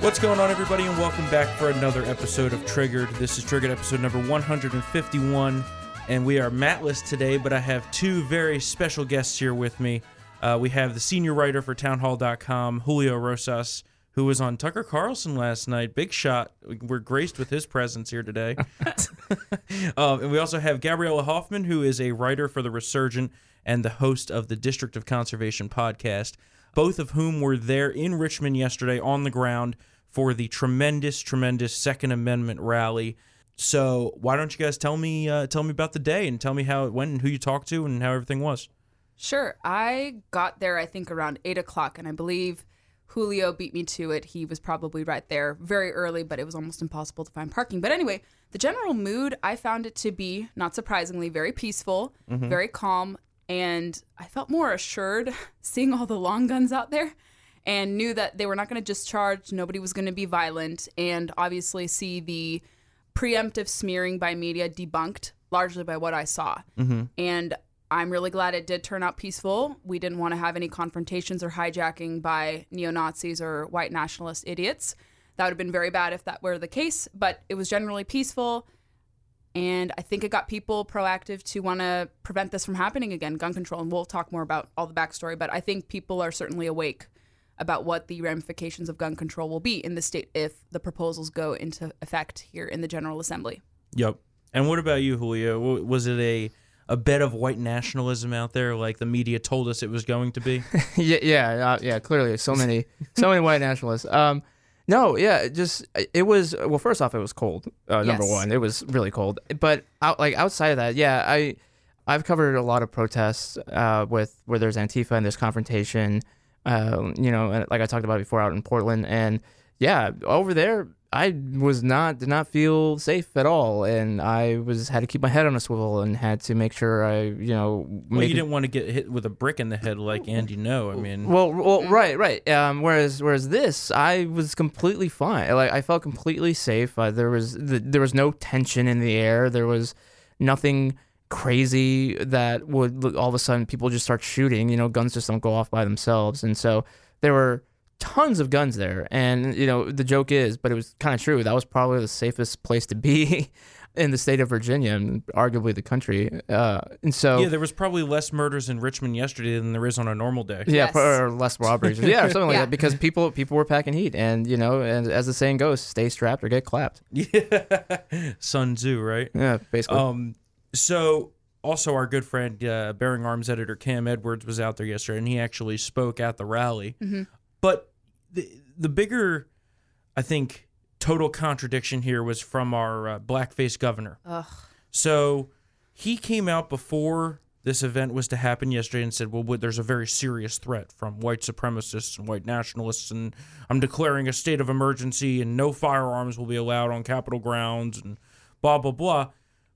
What's going on, everybody, and welcome back for another episode of Triggered. This is Triggered episode number 151, and we are matless today, but I have two very special guests here with me. Uh, we have the senior writer for townhall.com, Julio Rosas, who was on Tucker Carlson last night. Big shot. We're graced with his presence here today. um, and we also have Gabriella Hoffman, who is a writer for The Resurgent and the host of the District of Conservation podcast, both of whom were there in Richmond yesterday on the ground for the tremendous, tremendous Second Amendment rally. So why don't you guys tell me uh, tell me about the day and tell me how it went and who you talked to and how everything was? Sure. I got there, I think, around 8 o'clock, and I believe Julio beat me to it. He was probably right there very early, but it was almost impossible to find parking. But anyway, the general mood, I found it to be, not surprisingly, very peaceful, very calm, and I felt more assured seeing all the long guns out there and knew that they were not going to discharge, nobody was going to be violent, and obviously see the preemptive smearing by media debunked largely by what I saw. Mm-hmm. And I'm really glad it did turn out peaceful. We didn't want to have any confrontations or hijacking by neo Nazis or white nationalist idiots. That would have been very bad if that were the case, but it was generally peaceful. And I think it got people proactive to want to prevent this from happening again, gun control. And we'll talk more about all the backstory, but I think people are certainly awake about what the ramifications of gun control will be in the state if the proposals go into effect here in the General Assembly. Yep. And what about you, Julio? Was it a a bed of white nationalism out there, like the media told us it was going to be? yeah, yeah, uh, yeah. Clearly, so many, so many white nationalists. Um, no, yeah, it just it was. Well, first off, it was cold. Uh, Number Yes. one, it was really cold. But out, like outside of that, yeah, I I've covered a lot of protests uh, with where there's Antifa and there's confrontation. Um, you know, like I talked about before, out in Portland, and yeah, over there, I was not did not feel safe at all, and I was had to keep my head on a swivel and had to make sure I, you know, Well, you didn't want to get hit with a brick in the head like Andy No. I mean, well, well, right, right. Um, whereas, whereas this, I was completely fine. Like I felt completely safe. Uh, there was th- there was no tension in the air. There was nothing crazy that would all of a sudden people just start shooting. You know, guns just don't go off by themselves. And so there were tons of guns there. And you know, the joke is, but it was kind of true. That was probably the safest place to be. In the state of Virginia, and arguably the country, uh, and so yeah, there was probably less murders in Richmond yesterday than there is on a normal day. Yeah, Yes. or less robberies. Yeah, or something like Yeah. that. Because people people were packing heat, and you know, and as the saying goes, stay strapped or get clapped. Yeah, Sun Tzu, right? Yeah, basically. Um, so also our good friend, uh, Bearing Arms editor Cam Edwards was out there yesterday, and he actually spoke at the rally. But the the bigger, I think, total contradiction here was from our uh, blackface governor. Ugh. So he came out before this event was to happen yesterday and said, "Well, there's a very serious threat from white supremacists and white nationalists, and I'm declaring a state of emergency, and no firearms will be allowed on Capitol grounds, and blah blah blah."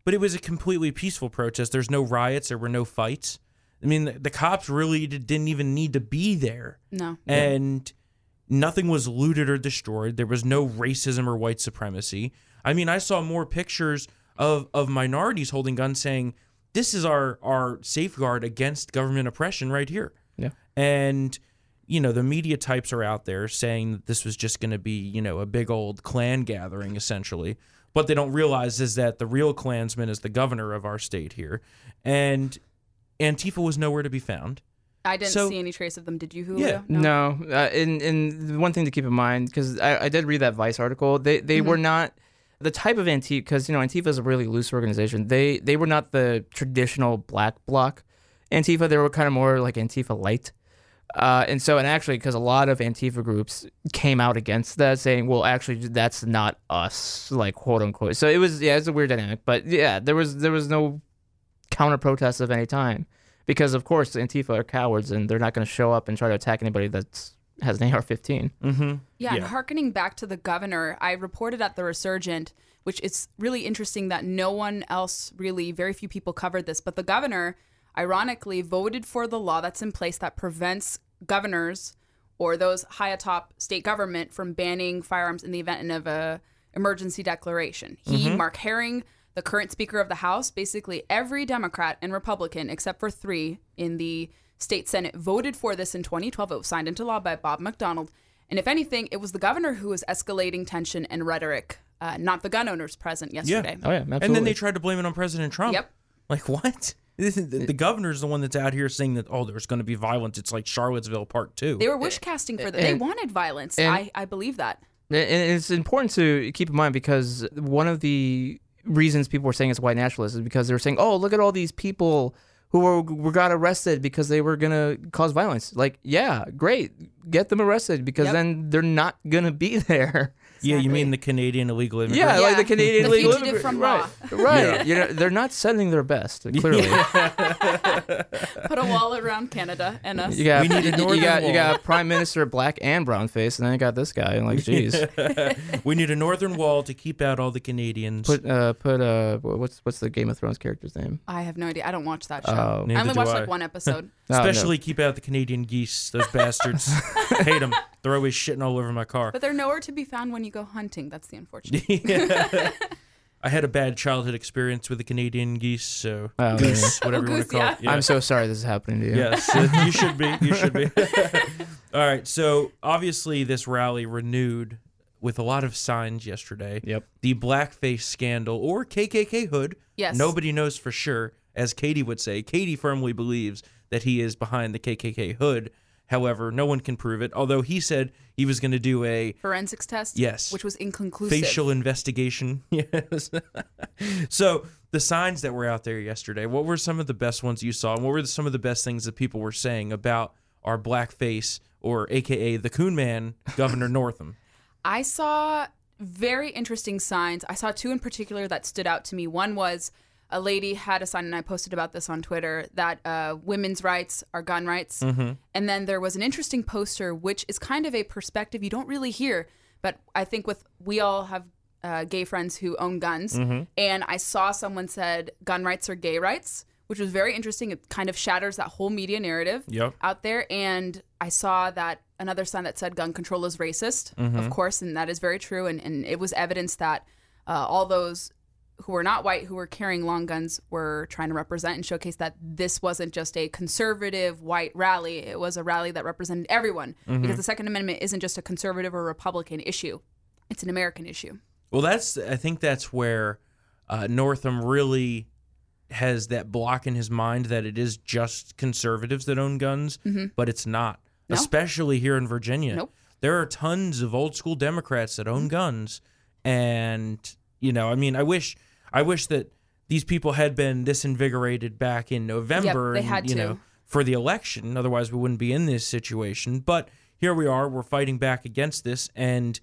But it was a completely peaceful protest. There's no riots. There were no fights. I mean, the, the cops really didn't even need to be there No. and nothing was looted or destroyed. There was no racism or white supremacy. I mean, I saw more pictures of of minorities holding guns saying, "This is our our safeguard against government oppression right here." Yeah. And you know, the media types are out there saying that this was just going to be, you know, a big old Klan gathering essentially. What they don't realize is that the real Klansman is the governor of our state here. And Antifa was nowhere to be found. I didn't So- see any trace of them. Did you, Julio? Yeah. no, uh, and and one thing to keep in mind because I, I did read that Vice article. They they were not the type of Antifa because you know Antifa is a really loose organization. They they were not the traditional black bloc Antifa. They were kind of more like Antifa light. Uh, and so, and actually, because a lot of Antifa groups came out against that, saying, "Well, actually, that's not us," like quote unquote. So it was, yeah, it's a weird dynamic. But yeah, there was there was no counter protests of any time because, of course, Antifa are cowards and they're not going to show up and try to attack anybody that's has an AR-15. Mm-hmm. Yeah, Yeah. and harkening back to the governor, I reported at the Resurgent, which it's really interesting that no one else really, very few people covered this, but the governor, ironically, voted for the law that's in place that prevents governors or those high atop state government from banning firearms in the event of a emergency declaration. He, Mark Herring, the current Speaker of the House, basically every Democrat and Republican, except for three in the state Senate, voted for this in 2012. It was signed into law by Bob McDonnell. And if anything, it was the governor who was escalating tension and rhetoric, uh, not the gun owners present yesterday. Yeah. Oh yeah, absolutely. And then they tried to blame it on President Trump. Yep. Like what? The, the governor's the one that's out here saying that oh, there's going to be violence. It's like Charlottesville Part Two. They were wish casting for that. They wanted violence. and- I, I believe that. And it's important to keep in mind because one of the reasons people were saying it's white nationalists is because they were saying, "Oh, look at all these people who were, were got arrested because they were gonna cause violence." Like, yeah, great, get them arrested because Yep. then they're not gonna be there. Yeah, you mean the Canadian illegal immigrant? Yeah, like the Canadian the legal fugitive immigrant- from right, law. right. Yeah. You know, they're not sending their best. Clearly, Put a wall around Canada and us. you got We need a you northern got you got prime minister black and brown face, and then you got this guy. And Like, jeez. we need a northern wall to keep out all the Canadians. Put uh put uh what's what's the Game of Thrones character's name? I have no idea. I don't watch that show. Oh. I only watched I. like one episode. Oh, no. Especially keep out the Canadian geese. Those bastards. Hate them. They're always shitting all over my car. but they're nowhere to be found when you go hunting. That's the unfortunate. I had a bad childhood experience with the Canadian geese, so Oh, oh goose, whatever Oh, you want to call it. yeah. I'm so sorry this is happening to you. Yes, you should be. You should be. All right. So obviously, this rally renewed with a lot of signs yesterday. Yep. The blackface scandal or KKK hood. Yes. Nobody knows for sure, as Katie would say. Katie firmly believes that he is behind the KKK hood. However, no one can prove it. Although he said he was going to do a Forensics test. Yes. Which was inconclusive. facial investigation. Yes. so the signs that were out there yesterday, what were some of the best ones you saw? And what were some of the best things that people were saying about our blackface or AKA the Coon Man, Governor Northam? I saw very interesting signs. I saw two in particular that stood out to me. One was a lady had a sign, and I posted about this on Twitter that uh, women's rights are gun rights. Mm-hmm. And then there was an interesting poster, which is kind of a perspective you don't really hear, but I think with we all have uh, gay friends who own guns, Mm-hmm. and I saw someone said gun rights are gay rights, which was very interesting. It kind of shatters that whole media narrative Yep. out there. And I saw that another sign that said gun control is racist, Mm-hmm. of course, and that is very true. And, and it was evidence that uh, all those who were not white who were carrying long guns were trying to represent and showcase that this wasn't just a conservative white rally. It was a rally that represented everyone Mm-hmm. because the Second Amendment isn't just a conservative or Republican issue, it's an American issue. Well, that's I think that's where uh, Northam really has that block in his mind that it is just conservatives that own guns, but it's not. No. Especially here in Virginia, Nope. there are tons of old school Democrats that own guns, and you know, I mean, I wish, I wish that these people had been this invigorated back in November, they and, had you to. know, for the election. Otherwise, we wouldn't be in this situation. But here we are. We're fighting back against this, and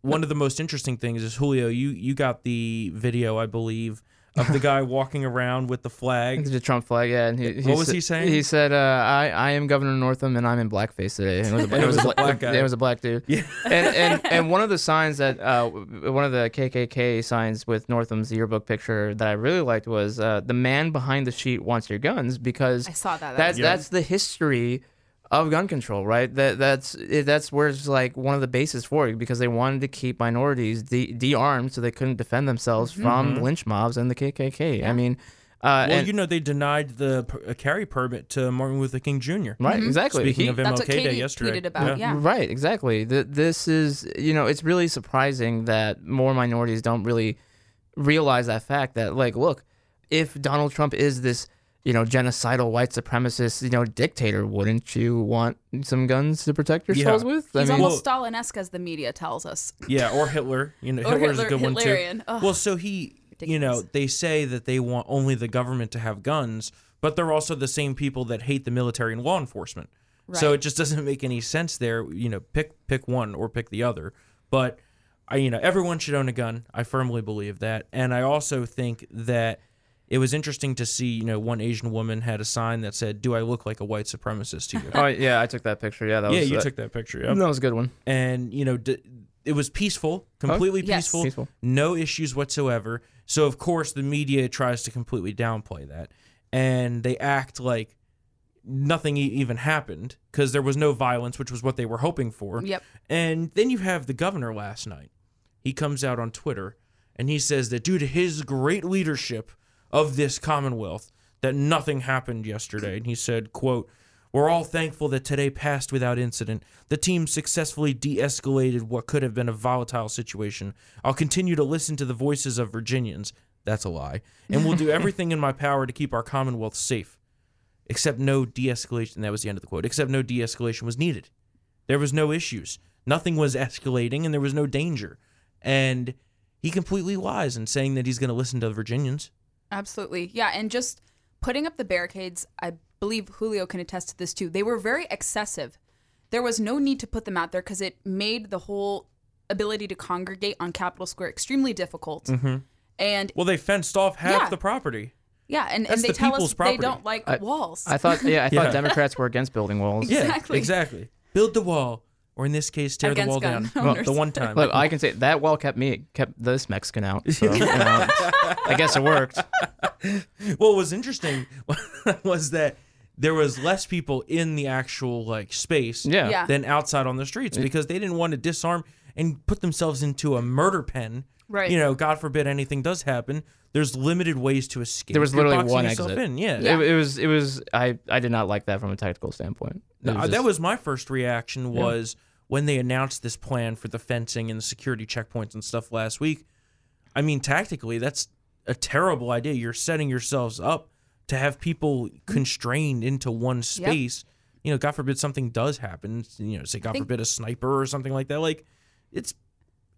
one of the most interesting things is Julio. You you got the video, I believe, of the guy walking around with the flag. The Trump flag, yeah. And he, he What was sa- he saying? He said, uh, "I I am Governor Northam, and I'm in blackface today." And it was a, it was a a black guy. It was a black dude. Yeah. And, and and one of the signs that uh, one of the KKK signs with Northam's yearbook picture that I really liked was uh, the man behind the sheet wants your guns because I saw that. That that's was that's the history of gun control, right? That that's that's where it's like one of the bases for it because they wanted to keep minorities de- de-armed so they couldn't defend themselves mm-hmm. from mm-hmm. lynch mobs and the KKK. I mean, uh, Well, and- you know, they denied the p- a uh, carry permit to Martin Luther King Jr. right, mm-hmm. exactly. Speaking He- of That's MLK what Day yesterday, tweeted about, yeah. Right, exactly. Th- This is, you know, it's really surprising that more minorities don't really realize that fact that, like, look, if Donald Trump is this, you know, genocidal white supremacist, you know, dictator, wouldn't you want some guns to protect yourselves Yeah. with? He's mean, almost Stalin-esque, as the media tells us. Yeah, or Hitler. You know, Or Hitler's a Hitler- good one too. Ugh. Well, so he, you know, they say that they want only the government to have guns, but they're also the same people that hate the military and law enforcement. So it just doesn't make any sense there. You know, pick pick one or pick the other. But I, you know, everyone should own a gun. I firmly believe that, and I also think that it was interesting to see. You know, one Asian woman had a sign that said, "Do I look like a white supremacist to you?" oh yeah, I took that picture. Yeah, that yeah, was you uh, took that picture. Yep. that was a good one. and you know d- it was peaceful completely Yes. peaceful, Peaceful. no issues whatsoever so of course the media tries to completely downplay that and they act like nothing e- even happened because there was no violence which was what they were hoping for Yep. and then you have the governor last night he comes out on twitter and he says that due to his great leadership of this commonwealth that nothing happened yesterday and he said quote We're all thankful that today passed without incident. The team successfully de escalated what could have been a volatile situation. I'll continue to listen to the voices of Virginians. That's a lie. And we'll do everything in my power to keep our Commonwealth safe. Except no de escalation. That was the end of the quote. Except no de escalation was needed. There was no issues. Nothing was escalating and there was no danger. And he completely lies in saying that he's going to listen to the Virginians. Absolutely. Yeah. And just putting up the barricades, I believe Julio can attest to this too. They were very excessive. There was no need to put them out there because it made the whole ability to congregate on Capitol Square extremely difficult. Mm-hmm. And Well, they fenced off half Yeah. the property. yeah, and, That's and they the tell people's us property. they don't like I- walls. I thought, yeah, I thought Yeah. Democrats were against building walls. Yeah, Exactly. exactly. Build the wall, or in this case, tear the wall down. Well, the one time. Look, I can say that wall kept me kept this Mexican out. So, you know, I guess it worked. what was interesting was that there was less people in the actual like space Yeah. Yeah. than outside on the streets because they didn't want to disarm and put themselves into a murder pen. Right. You know, God forbid anything does happen. There's limited ways to escape. There was You're literally boxing one yourself exit. In. Yeah. Yeah. It, it was it was I I did not like that from a tactical standpoint. It No, was that was my first reaction was when they announced this plan for the fencing and the security checkpoints and stuff last week. I mean, tactically, that's a terrible idea. You're setting yourselves up to have people constrained into one space. You know, God forbid something does happen. You know, say God think- forbid a sniper or something like that. Like, it's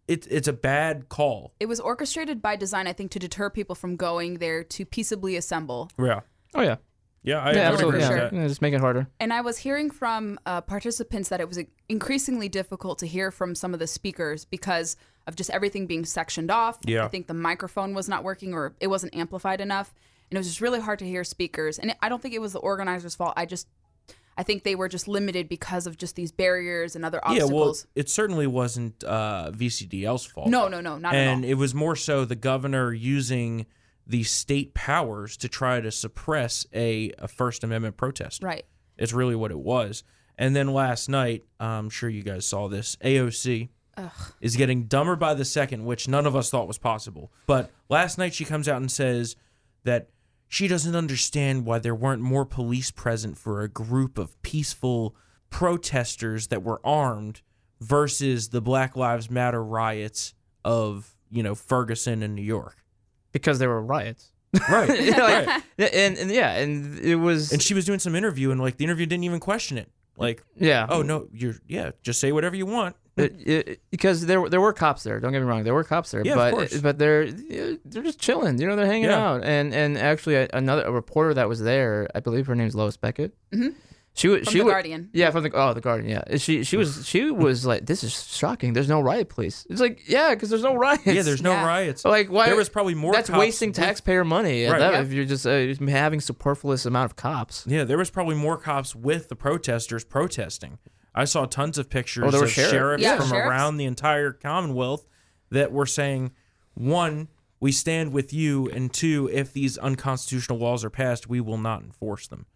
it's it's a bad call. it was orchestrated by design, I think, to deter people from going there to peaceably assemble. Yeah, oh yeah yeah, I, yeah I would agree absolutely with yeah. that. Yeah, just make it harder. And I was hearing from uh, participants that it was increasingly difficult to hear from some of the speakers because of just everything being sectioned off. Yeah. I think the microphone was not working or it wasn't amplified enough. And it was just really hard to hear speakers. And I don't think it was the organizers' fault. I just, I think they were just limited because of just these barriers and other obstacles. Yeah, well, it certainly wasn't uh, VCDL's fault. no, no, no, not and at all. And it was more so the governor using the state powers to try to suppress a, a First Amendment protest. right. It's really what it was. And then last night, I'm sure you guys saw this. AOC is getting dumber by the second, which none of us thought was possible. But last night she comes out and says that she doesn't understand why there weren't more police present for a group of peaceful protesters that were armed versus the Black Lives Matter riots of, you know, Ferguson and New York. Because there were riots. Right. Like, right. and, and yeah, and it was And she was doing some interview and like the interview didn't even question it. Like, yeah. oh no, you're yeah, just say whatever you want. It- it- because there were- there were cops there. Don't get me wrong, there were cops there. Yeah, of but course. but they're they're just chilling. You know, they're hanging Yeah. out. And and actually, a, another a reporter that was there, I believe her name's Lois Beckett. Mhm. She was From she The wa- Guardian. Yeah, from the oh the Guardian. Yeah, she she was she was like, this is shocking. There's no riot police. It's like yeah, because there's no riots. Yeah, there's no Yeah. riots. like why there was probably more. That's cops wasting with- taxpayer money. Right. that- Yeah. If you're just uh, having superfluous amount of cops. Yeah, there was probably more cops with the protesters protesting. I saw tons of pictures Oh, there were of sheriffs. sheriffs Yeah, from sheriffs. around the entire Commonwealth that were saying, one, we stand with you, and two, if these unconstitutional laws are passed, we will not enforce them.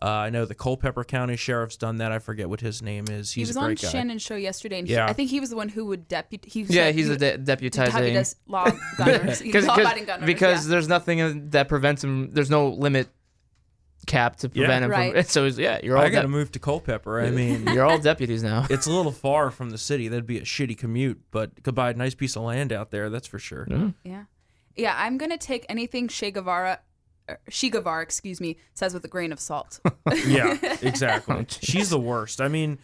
Uh, I know the Culpeper County Sheriff's done that. I forget what his name is. He He's was a on great guy. Shannon's show yesterday, and he- Yeah. I think he was the one who would deputy. He Yeah, said he's he a would de- deputizing. deputize law gunners, Because- law-abiding gunners. because yeah. there's nothing that prevents him. There's no limit cap to Yeah. prevent him Right. from. So it's- yeah, you're all I got to de- move to Culpeper. I mean, you're all deputies now. it's a little far from the city. That'd be a shitty commute, but could buy a nice piece of land out there. That's for sure. Yeah. Yeah, I'm going to take anything Che Guevara, er, Che excuse me, says with a grain of salt. yeah, exactly. Oh. She's the worst. I mean,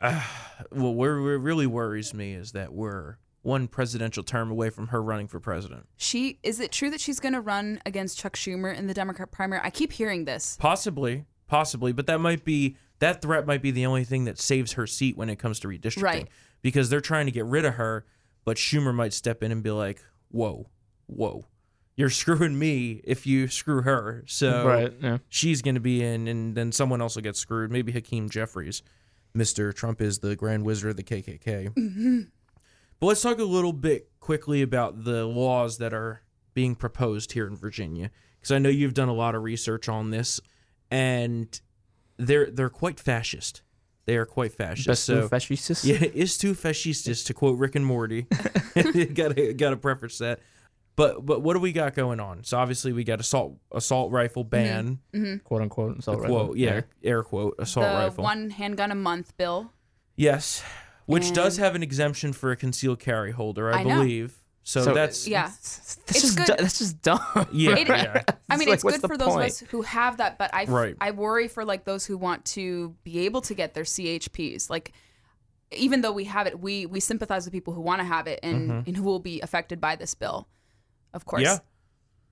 uh, well, what really worries me is that we're one presidential term away from her running for president. she is it true that she's going to run against Chuck Schumer in the Democrat primary? I keep hearing this. Possibly, possibly, but that might be that threat might be the only thing that saves her seat when it comes to redistricting. Right. Because they're trying to get rid of her, but Schumer might step in and be like, "Whoa, whoa." You're screwing me if you screw her. So right. Yeah. she's going to be in, and then someone else will get screwed. Maybe Hakeem Jeffries. Mr. Trump is the Grand Wizard of the KKK. Mm-hmm. But let's talk a little bit quickly about the laws that are being proposed here in Virginia, because I know you've done a lot of research on this, and they're they're quite fascist. They are quite fascist. Best so fascistas. yeah, is too fascistas to quote Rick and Morty. gotta gotta preface that. But but what do we got going on? So obviously we got assault assault rifle mm-hmm. ban, mm-hmm. quote unquote. assault rifle. quote yeah, There. air quote assault the rifle. one handgun a month bill. yes, which does have an exemption for a concealed carry holder, I, I believe. So, So- that's Yeah. That's It's just good. that's just dumb. yeah, It- yeah. I mean, like, it's what's good for those point? of us who have that, but I, Right. I worry for like those who want to be able to get their CHPs. Like, even though we have it, we we sympathize with people who want to have it and, mm-hmm. and who will be affected by this bill, of course. Yeah.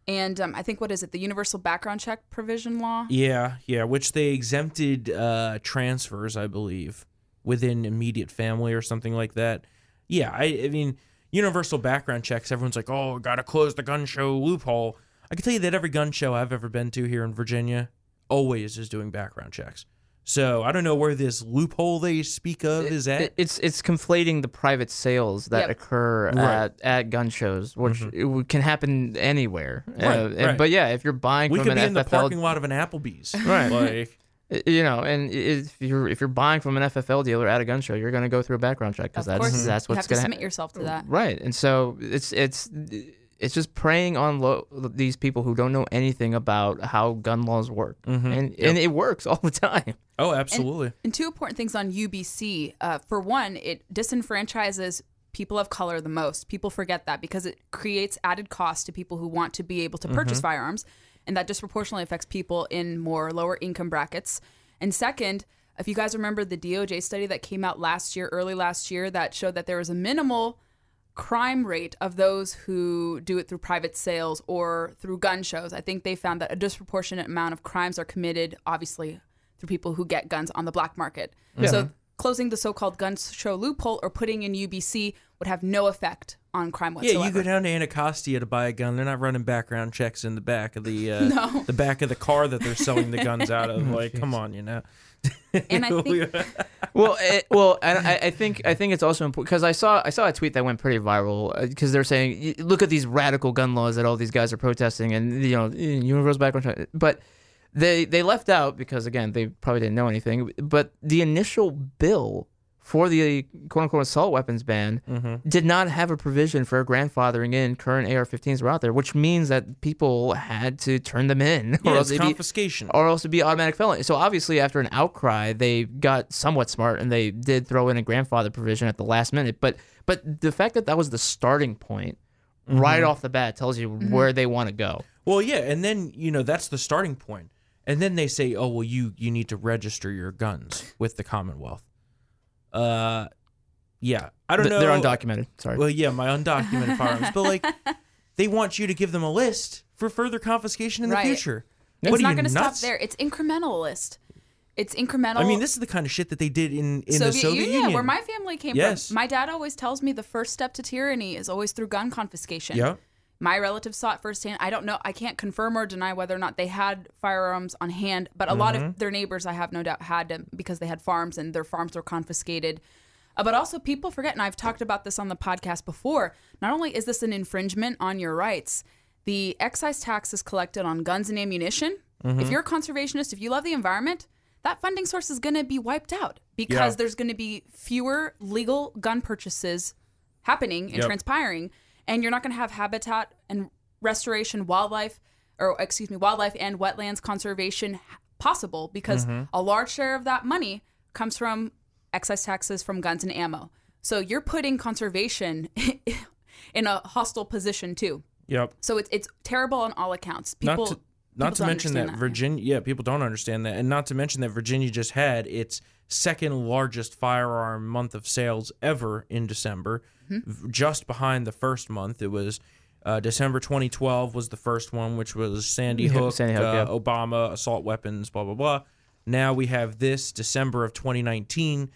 And um, I think what is it? The universal background check provision law. Yeah, yeah, which they exempted uh, transfers, I believe, within immediate family or something like that. Yeah, I, I mean, universal background checks. Everyone's like, "Oh, gotta close the gun show loophole." I can tell you that every gun show I've ever been to here in Virginia always is doing background checks. So I don't know where this loophole they speak of is at. It- it's it's conflating the private sales that Yep. occur Right. Mm-hmm. at, at gun shows, which it w- can happen anywhere. Uh, Right, and- right. But yeah, if you're buying we from could an be in the FFL, parking lot of an Applebee's, Right. Like, you know, and if you're if you're buying from an FFL dealer at a gun show, you're going to go through a background check because Of that's course, that's you what's have to going submit yourself to that. Right, and so it's it's it's just preying on lo- these people who don't know anything about how gun laws work, Mm-hmm. and and it works all the time. oh, absolutely. And two important things on UBC. Uh, for one, it disenfranchises people of color the most. People forget that because it creates added cost to people who want to be able to purchase firearms, and that disproportionately affects people in more lower income brackets. And second, if you guys remember the DOJ study that came out last year, early last year, that showed that there was a minimal crime rate of those who do it through private sales or through gun shows. I think they found that a disproportionate amount of crimes are committed, obviously, through people who get guns on the black market. So mm-hmm. Closing the so-called gun show loophole or putting in UBC would have no effect on crime whatsoever. Yeah, you go down to Anacostia to buy a gun. They're not running background checks in the back of the uh, No. the back of the car that they're selling the guns out of. Like, come on, you know. And I think well, it, well, and I, I think I think it's also important because I saw I saw a tweet that went pretty viral because they're saying look at these radical gun laws that all these guys are protesting and you know universal background check, but they they left out because again they probably didn't know anything, but the initial bill for the quote unquote assault weapons ban Mm-hmm. did not have a provision for grandfathering in current AR-15s were out there, which means that people had to turn them in or it's else they'd be confiscation. or else it'd be automatic felony. So obviously, after an outcry, they got somewhat smart and they did throw in a grandfather provision at the last minute. But but the fact that that was the starting point right off the bat tells you where they want to go. Well, yeah, and then you know that's the starting point, and then they say, oh well, you you need to register your guns with the Commonwealth. Uh, yeah, I don't Th- know. They're undocumented. Sorry. Well, yeah, my undocumented firearms, but like they want you to give them a list for further confiscation in the future. it's what are not going to stop there. It's incrementalist. It's incremental. I mean, this is the kind of shit that they did in in Soviet, the Soviet Union, Union. where my family came Yes. from. My dad always tells me the first step to tyranny is always through gun confiscation. yeah, My relatives saw it firsthand. I don't know. I can't confirm or deny whether or not they had firearms on hand, but a lot Mm-hmm. of their neighbors, I have no doubt, had them because they had farms and their farms were confiscated. Uh, but also, people forget, and I've talked about this on the podcast before. Not only is this an infringement on your rights, the excise tax is collected on guns and ammunition. Mm-hmm. If you're a conservationist, if you love the environment, that funding source is going to be wiped out because Yeah. there's going to be fewer legal gun purchases happening and Yep. transpiring, and you're not going to have habitat and restoration, wildlife, or excuse me, wildlife and wetlands conservation possible because Mm-hmm. a large share of that money comes from excise taxes from guns and ammo. So you're putting conservation in a hostile position too. yep. So it's it's terrible on all accounts. People not to not people to don't mention that, understand Virginia. Yeah, people don't understand that, and not to mention that Virginia just had its second largest firearm month of sales ever in December, Mm-hmm. just behind the first month. It was. Uh, December 2012 was the first one, which was Sandy Hook, Sandy Hook, uh, yeah. Obama, assault weapons, blah blah blah. Now we have this December of 2019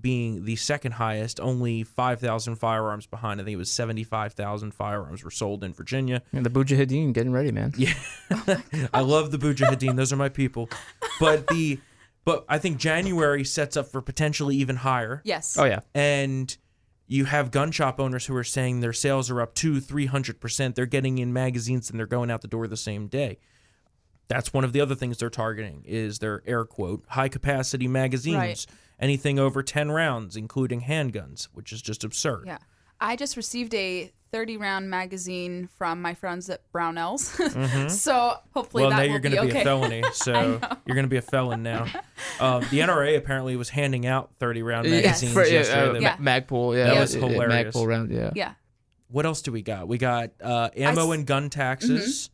being the second highest, only 5,000 firearms behind. I think it was 75,000 firearms were sold in Virginia. And the Mujahideen getting ready, man. Yeah, I love the Mujahideen. Those are my people. But the but I think January sets up for potentially even higher. yes. Oh yeah. And you have gun shop owners who are saying their sales are up two, three hundred percent. They're getting in magazines and they're going out the door the same day. That's one of the other things they're targeting is their air quote high capacity magazines. Right. Anything over ten rounds, including handguns, which is just absurd. Yeah. I just received a 30 round magazine from my friends at Brownells. so hopefully well, that now will you're going to be okay. a felony, so you're going to be a felon now. Um, the NRA apparently was handing out 30 round Yeah, magazines for- yeah, yesterday. uh, That- Yeah. Magpul, yeah, That was yeah, yeah, hilarious. Magpul round, yeah. yeah. What else do we got? We got uh, ammo s- Mm-hmm. and gun taxes,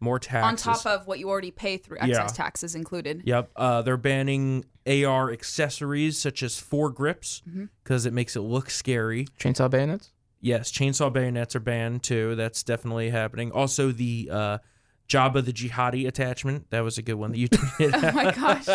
more taxes. On top of what you already pay through excise Yeah. taxes included. Yep. Uh, they're banning AR accessories such as foregrips Mm-hmm. because it makes it look scary. Chainsaw bayonets. Yes, chainsaw bayonets are banned too. That's definitely happening. Also, the uh, Jabba the Jihadi attachment. That was a good one that you tweeted. Oh my gosh.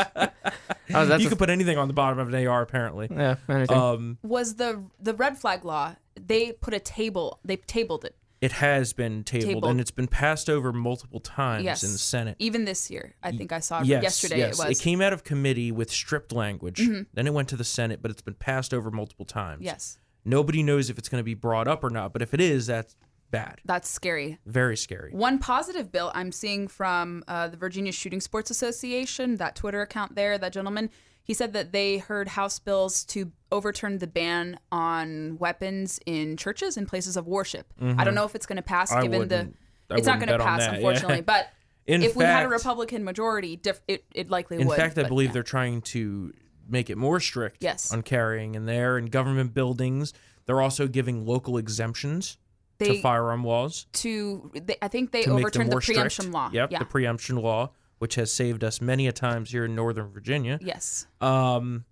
Oh, that's you a- can put anything on the bottom of an AR apparently. yeah, anything. Um, Was the the red flag law, they put a table, they tabled it. it has been tabled, Tabled. and it's been passed over multiple times Yes. in the Senate. Even this year. I think I saw Yes, yesterday yes. it was. Mm-hmm. came out of committee with stripped language. Then it went to the Senate, but it's been passed over multiple times. yes. Nobody knows if it's going to be brought up or not, but if it is, that's bad. That's scary. Very scary. One positive bill I'm seeing from uh, the Virginia Shooting Sports Association, that Twitter account there, that gentleman, he said that they heard House bills to overturn the ban on weapons in churches and places of worship. I don't know if it's going to pass Mm-hmm. I given the. I It's not going to pass, that, yeah. unfortunately. But In if we had a Republican majority, diff- it, it likely In would. In fact, I believe yeah. they're trying to make it more strict Yes. on carrying in there and government buildings. They're also giving local exemptions they to firearm laws to. They, I think they to make them overturned the preemption strict. law. Yep, yeah. the preemption law, which has saved us many a times here in Northern Virginia. yes. Um,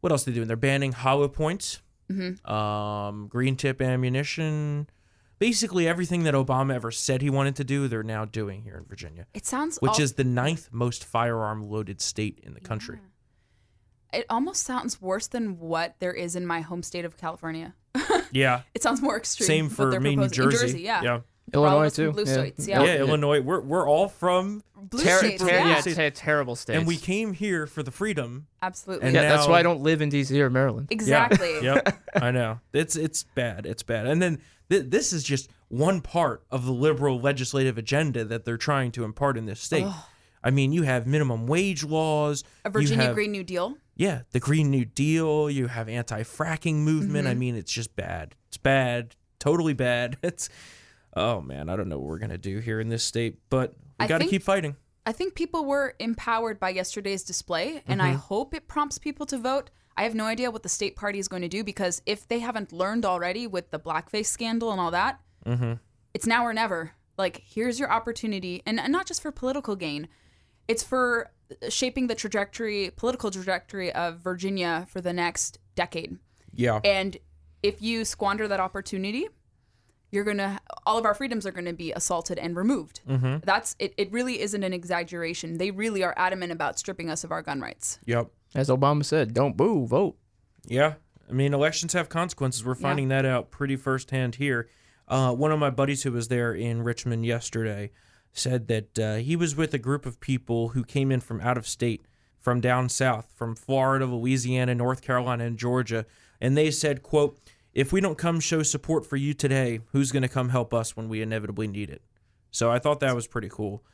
what else are they doing? They're banning hollow points, Mm-hmm. um, green tip ammunition. Basically, everything that Obama ever said he wanted to do, they're now doing here in Virginia, It sounds. which al- is the ninth most firearm loaded state in the country. It almost sounds worse than what there is in my home state of California. Yeah, It sounds more extreme. same for they're me, New proposing. Jersey. Yeah. yeah, For all of Illinois too. blue yeah. states, yeah. yeah. Illinois. We're we're all from, Blue Ter- states, ter- yeah. yeah, ter- terrible states. and we came here for the freedom. Absolutely. And yeah, that's why I don't live in D.C. or Maryland. exactly. Yeah. yep. I know. It's it's bad. It's bad. And then th- this is just one part of the liberal legislative agenda that they're trying to impart in this state. I mean, you have minimum wage laws. A Virginia have- Green New Deal. Yeah, the Green New Deal. You have anti-fracking movement. Mm-hmm. I mean, it's just bad. It's bad. Totally bad. It's oh man, I don't know what we're gonna do here in this state, but we got to keep fighting. I think people were empowered by yesterday's display, and Mm-hmm. I hope it prompts people to vote. I have no idea what the state party is going to do because if they haven't learned already with the blackface scandal and all that, Mm-hmm. it's now or never. Like, here's your opportunity, and, and not just for political gain, it's for shaping the trajectory, political trajectory of Virginia for the next decade. Yeah. And if you squander that opportunity, you're gonna all of our freedoms are gonna be assaulted and removed. Mm-hmm. That's it. It really isn't an exaggeration. They really are adamant about stripping us of our gun rights. Yep. As Obama said, don't boo, vote. Yeah. I mean, elections have consequences. We're finding that out pretty firsthand here. Uh, one of my buddies who was there in Richmond yesterday said that uh, he was with a group of people who came in from out of state, from down south, from Florida, Louisiana, North Carolina, and Georgia. And they said, quote, if we don't come show support for you today, who's going to come help us when we inevitably need it? So I thought that was pretty cool.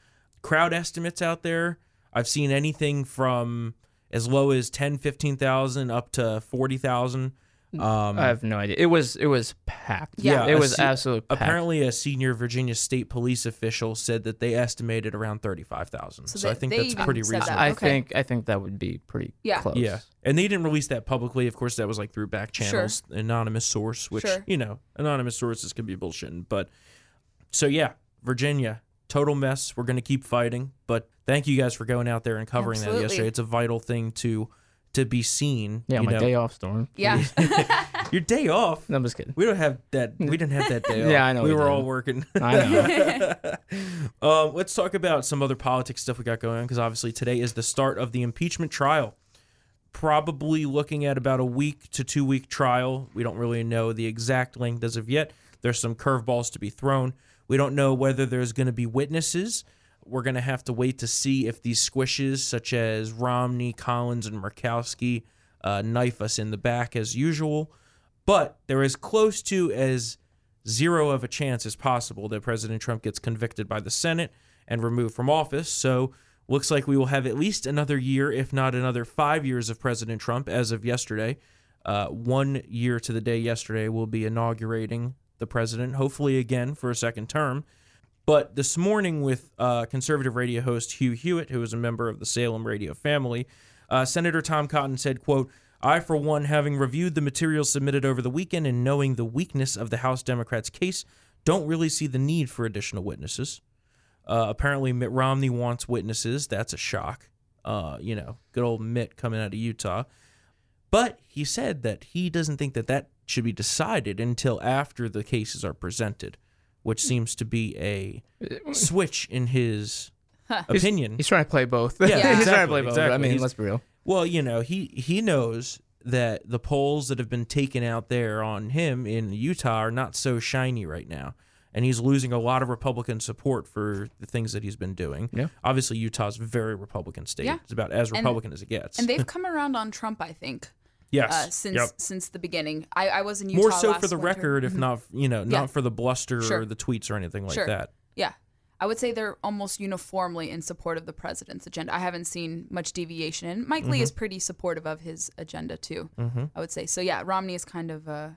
Crowd estimates out there, I've seen anything from as low as 10, 15,000 up to 40,000. Um, I have no idea. It was it was packed. Yeah. it was se- absolutely packed. Apparently, a senior Virginia State police official said that they estimated around 35,000. So, So I think that's pretty said that. reasonable. I Okay. think I think that would be pretty Yeah. close. Yeah. And they didn't release that publicly. Of course, that was like through back channels, anonymous source, which, Sure. you know, anonymous sources can be bullshitting. But so, yeah, Virginia, total mess. We're going to keep fighting. But thank you guys for going out there and covering that yesterday. It's a vital thing to to be seen. Yeah, you my know. day off, Storm. Yeah. Your day off. No, I'm just kidding. We don't have that. We didn't have that day off. Yeah, I know We we were all didn't. working. I know. um, let's talk about some other politics stuff we got going on because obviously today is the start of the impeachment trial. Probably looking at about a week to two week trial. We don't really know the exact length as of yet. There's some curveballs to be thrown. We don't know whether there's going to be witnesses. We're going to have to wait to see if these squishes, such as Romney, Collins, and Murkowski, uh, knife us in the back as usual. But there is close to as zero of a chance as possible that President Trump gets convicted by the Senate and removed from office. So looks like we will have at least another year, if not another five years of President Trump as of yesterday. Uh, one year to the day yesterday, we'll be inaugurating the president, hopefully again for a second term. But this morning, with uh, conservative radio host Hugh Hewitt, who is a member of the Salem radio family, uh, Senator Tom Cotton said, "quote I, for one, having reviewed the materials submitted over the weekend and knowing the weakness of the House Democrats' case, don't really see the need for additional witnesses. Uh, apparently, Mitt Romney wants witnesses. That's a shock. Uh, you know, good old Mitt coming out of Utah. But he said that he doesn't think that that should be decided until after the cases are presented, which hmm. seems to be a switch in his opinion. He's trying to play both. Yeah, he's trying to play both. exactly. I mean, He's- let's be real. Well, you know, he he knows that the polls that have been taken out there on him in Utah are not so shiny right now. And he's losing a lot of Republican support for the things that he's been doing. Yeah. Obviously, Utah's a very Republican state. Yeah. It's about as Republican as it gets. And they've come around on Trump, I think, yes. uh, since Yep. since the beginning. I, I was in Utah More so for the winter. record, if not, you know, Yeah. not for the bluster or the tweets or anything like Sure. that. Yeah. I would say they're almost uniformly in support of the president's agenda. I haven't seen much deviation, and Mike Mm-hmm. Lee is pretty supportive of his agenda too. I would say so. Yeah, Romney is kind of a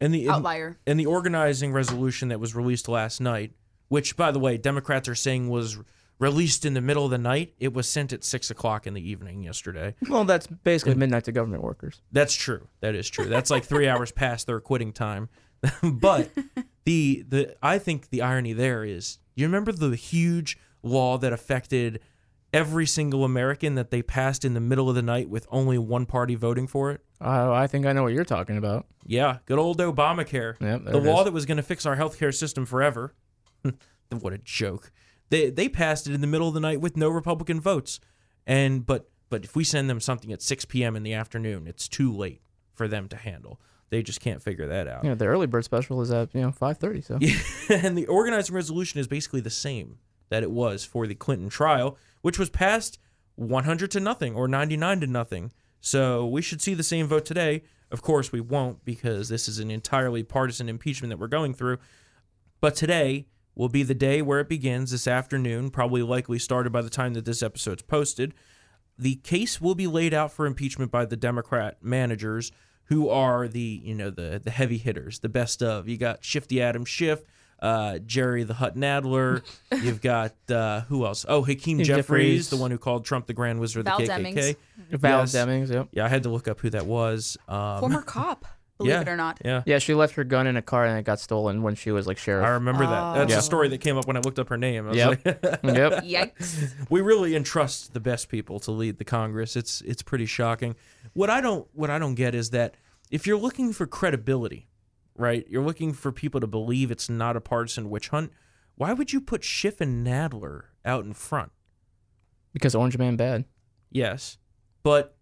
And the and- outlier. and the organizing resolution that was released last night, which, by the way, Democrats are saying was released in the middle of the night, it was sent at six o'clock in the evening yesterday. Well, that's basically midnight to government workers. That's true. That is true. That's like three hours past their quitting time. but the the I think the irony there is, you remember the huge law that affected every single American that they passed in the middle of the night with only one party voting for it? Uh, I think I know what you're talking about. Yeah, good old Obamacare. Yep, the law is. that was going to fix our healthcare system forever. what a joke. They they passed it in the middle of the night with no Republican votes. And but but if we send them something at 6 p.m. in the afternoon, it's too late for them to handle. They just can't figure that out. Yeah, the early bird special is at you know 5:30. So yeah, and the organizing resolution is basically the same that it was for the Clinton trial, which was passed 100 to nothing or 99 to nothing. So we should see the same vote today. Of course, we won't because this is an entirely partisan impeachment that we're going through. But today will be the day where it begins this afternoon, probably likely started by the time that this episode's posted. The case will be laid out for impeachment by the Democrat managers who are the, you know, the the heavy hitters, the best of. You got Shifty Adam Schiff, uh, Jerry the Hutt Nadler. You've got uh, who else? Oh, Hakeem Hakeem Jeffries, Jeffries. the one who called Trump the Grand Wizard of Val the KKK. Demings. Val Yes. Demings. Yep. Yeah, I had to look up who that was. Um, Former cop, believe yeah, it or not. Yeah. Yeah, she left her gun in a car and it got stolen when she was like sheriff. I remember that. That's Yeah. Oh. a story that came up when I looked up her name. I Yep. like, yep. Yikes. we really entrust the best people to lead the Congress. It's it's pretty shocking. What I don't what I don't get is that if you're looking for credibility, right? You're looking for people to believe it's not a partisan witch hunt. Why would you put Schiff and Nadler out in front? Because Orange Man bad. Yes, but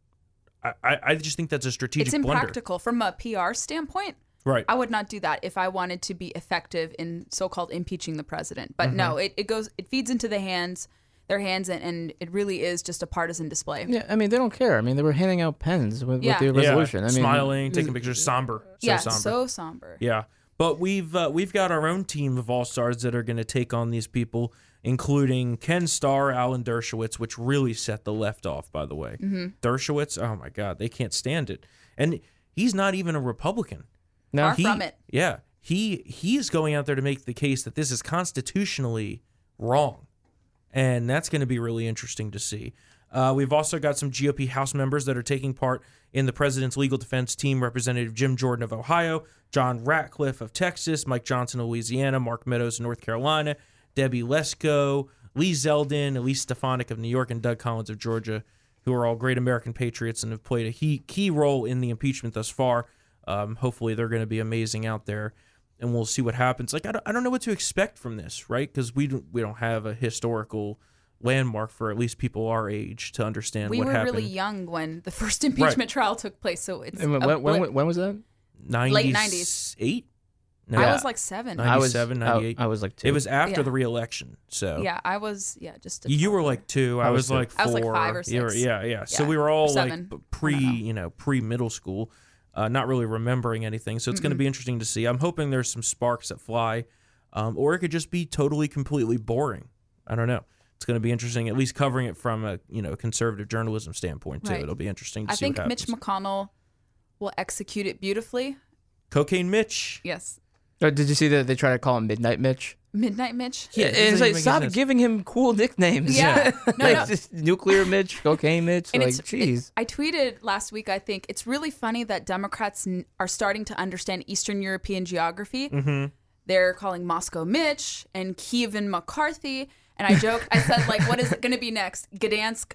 I I, I just think that's a strategic It's blunder. impractical from a PR standpoint. Right. I would not do that if I wanted to be effective in so-called impeaching the president. But no, Mm-hmm. it, it goes it feeds into the hands their hands and, and it really is just a partisan display. Yeah, I mean they don't care. I mean they were handing out pens with, Yeah. with the Yeah, resolution. I mean, smiling, taking pictures, somber, so yeah, somber. so somber. Yeah, but we've uh, we've got our own team of all stars that are going to take on these people, including Ken Starr, Alan Dershowitz, which really set the left off. By the way, mm-hmm. Dershowitz, oh my God, they can't stand it, and he's not even a Republican. No, Far He, from it. yeah, he he's going out there to make the case that this is constitutionally wrong, and that's going to be really interesting to see. Uh, we've also got some GOP House members that are taking part in the president's legal defense team. Representative Jim Jordan of Ohio, John Ratcliffe of Texas, Mike Johnson of Louisiana, Mark Meadows of North Carolina, Debbie Lesko, Lee Zeldin, Elise Stefanik of New York, and Doug Collins of Georgia, who are all great American patriots and have played a key, key role in the impeachment thus far. Um, hopefully, they're going to be amazing out there, and we'll see what happens. Like, I don't, I don't know what to expect from this, right? Because we don't, we don't have a historical landmark for at least people our age to understand We what were happened. really young when the first impeachment trial took place, so it's And when, a when, when, when was that? 90s, 90s. Eight? No, I was like seven. Ninety- I was 97, I- 98. I, was like two. It was after Yeah. the re-election, so yeah, I was yeah just. A You were toddler. like two. I, I was, was two. like four. I was like five or You were- six. yeah, yeah. So Yeah, we were or all like seven. b- I pre, don't know. you know, pre middle school, uh, not really remembering anything. So it's going to be interesting to see. I'm hoping there's some sparks that fly, um, or it could just be totally, completely boring. I don't know. It's going to be interesting, at least covering it from a you know conservative journalism standpoint too. Right. It'll be interesting to I see think what happens. Mitch McConnell will execute it beautifully. Cocaine Mitch. Yes. Uh, Did you see that they try to call him Midnight Mitch? Midnight Mitch. Yeah, and it doesn't it's like even make stop sense. giving him cool nicknames. Yeah. No, like no. just nuclear Mitch, cocaine Mitch. And like, it's, jeez. it- I tweeted last week. I think it's really funny that Democrats n- are starting to understand Eastern European geography. Mm-hmm. They're calling Moscow Mitch and Kievan McCarthy. And I joked. I said, like, what is it going to be next? Gdansk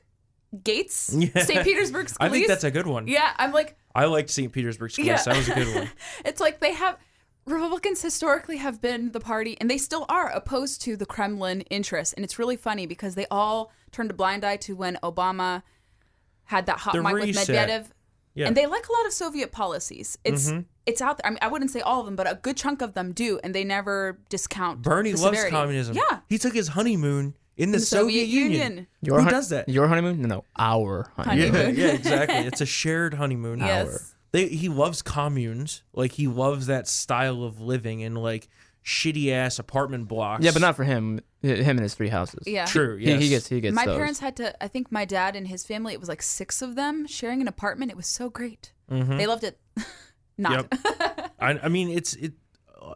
Gates, Yeah. St. Petersburg Scalise. I think that's a good one. yeah. I'm like, I liked St. Petersburg Scalise. Yeah. That was a good one. it's like they have Republicans historically have been the party, and they still are opposed to the Kremlin interests. And it's really funny because they all turned a blind eye to when Obama had that hot The mic reset. with Medvedev. Yeah. And they like a lot of Soviet policies. It's Mm-hmm. it's out there. I mean, I wouldn't say all of them, but a good chunk of them do, and they never discount. Bernie the loves severity. communism. Yeah, He took his honeymoon in the, the Soviet Union. Your Who hun- does that? Your honeymoon? No, no, our honeymoon. Yeah, Honeymoon. yeah, exactly. It's a shared honeymoon. Yes. They, he loves communes. Like he loves that style of living in like shitty ass apartment blocks. Yeah, but not for him. Him and his three houses. yeah. true. He, Yes. he gets he gets My those. parents had to. I think my dad and his family. It was like six of them sharing an apartment. It was so great. They loved it. Not. Yep. I, I mean, it's it. Uh,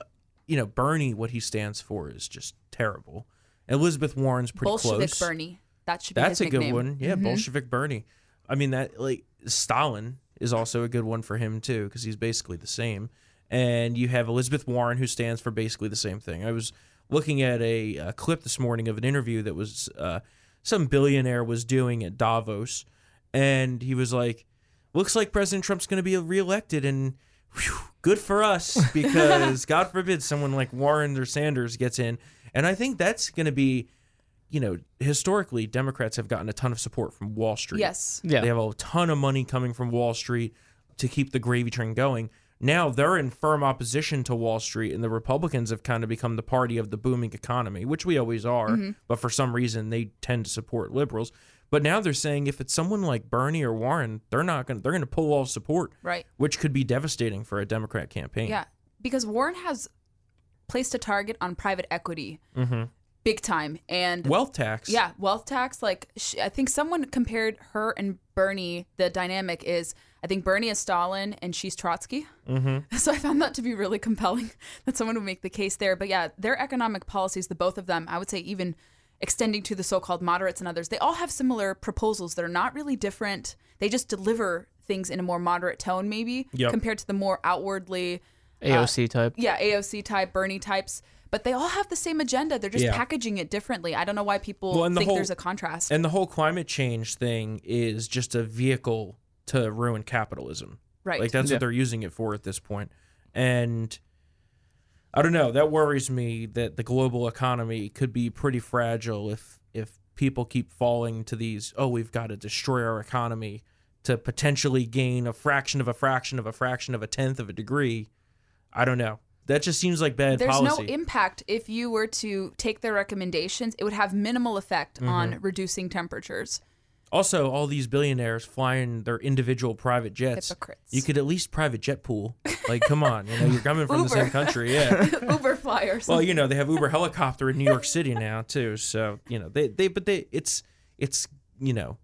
you know, Bernie, what he stands for is just terrible. Elizabeth Warren's pretty Bolshevik close. Bolshevik Bernie. That should be That's his a good one. Yeah, Mhm. Bolshevik Bernie. I mean that like Stalin is also a good one for him too because he's basically the same. And you have Elizabeth Warren who stands for basically the same thing. I was looking at a, uh clip this morning of an interview that was uh, some billionaire was doing at Davos, and he was like, "Looks like President Trump's going to be reelected, and whew, good for us because God forbid someone like Warren or Sanders gets in." And I think that's going to be you know, historically, Democrats have gotten a ton of support from Wall Street. Yes. Yeah. They have a ton of money coming from Wall Street to keep the gravy train going. Now they're in firm opposition to Wall Street, and the Republicans have kind of become the party of the booming economy, which we always are. But for some reason, they tend to support liberals. But now they're saying if it's someone like Bernie or Warren, they're not going. to They're going to pull all support, Right. which could be devastating for a Democrat campaign. Yeah. Because Warren has placed a target on private equity, Mm-hmm. Big time, and Wealth tax. Yeah, wealth tax. Like sh I think someone compared her and Bernie. The dynamic is, I think Bernie is Stalin and she's Trotsky. Mm-hmm. So I found that to be really compelling that someone would make the case there. But yeah, their economic policies, the both of them, I would say even extending to the so-called moderates and others, they all have similar proposals that are not really different. They just deliver things in a more moderate tone, maybe Yep. compared to the more outwardly AOC type. yeah, AOC type, Bernie types, but they all have the same agenda. They're just Yeah. packaging it differently. I don't know why people Well, and the think whole- there's a contrast. And the whole climate change thing is just a vehicle to ruin capitalism. Right. Like that's Yeah. what they're using it for at this point. And I don't know, that worries me that the global economy could be pretty fragile if if people keep falling to these, oh, we've got to destroy our economy to potentially gain a fraction of a fraction of a fraction of a tenth of a degree. I don't know. That just seems like bad There's policy. no impact if you were to take their recommendations. It would have minimal effect Mm-hmm. on reducing temperatures. Also, all these billionaires flying their individual private jets. Hypocrites. You could at least private jet pool. Like, come on, you know, you're coming from the same country, yeah. Uber flyers. Well, you know, they have Uber helicopter in New York City now too. So you know, they they but they it's it's you know,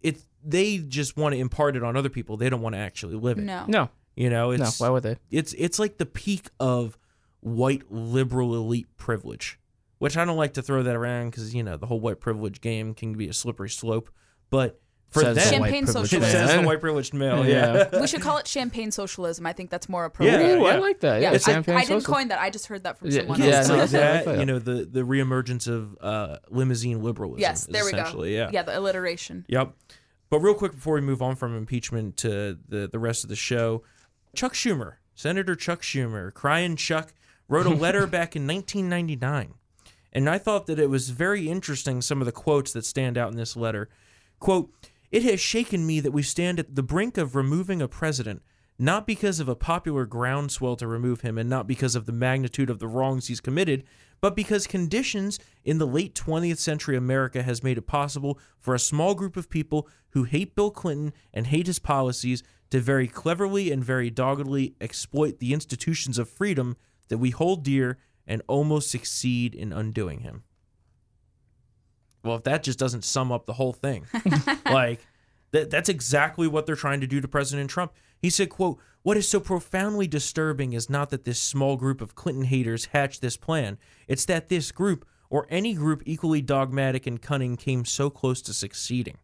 it they just want to impart it on other people. They don't want to actually live it. no. No, You know, no. it's Why would they? it's it's like the peak of white liberal elite privilege, which I don't like to throw that around because you know the whole white privilege game can be a slippery slope. But for Says them, white Champagne privileged it socialism. says the white privileged male. Yeah. Yeah. we should call it champagne socialism. I think that's more Yeah, appropriate. Ooh, I like that. Yeah, Yeah, it's I, champagne I didn't social. coin that. I just heard that from Yeah, someone yeah, else. it's no, like that's- I like that, that. you know, the the reemergence of uh, limousine liberalism. yes, there we go. Yeah. yeah, the alliteration. Yep. But real quick before we move on from impeachment to the the rest of the show, Chuck Schumer, Senator Chuck Schumer, crying Chuck, wrote a letter back in 1999, and I thought that it was very interesting. Some of the quotes that stand out in this letter, quote. It has shaken me that we stand at the brink of removing a president, not because of a popular groundswell to remove him and not because of the magnitude of the wrongs he's committed, but because conditions in the late 20th century America has made it possible for a small group of people who hate Bill Clinton and hate his policies to very cleverly and very doggedly exploit the institutions of freedom that we hold dear and almost succeed in undoing him. Well, if that just doesn't sum up the whole thing, like That that's exactly what they're trying to do to President Trump. He said, quote, what is so profoundly disturbing is not that this small group of Clinton haters hatched this plan. It's that this group, or any group equally dogmatic and cunning, came so close to succeeding.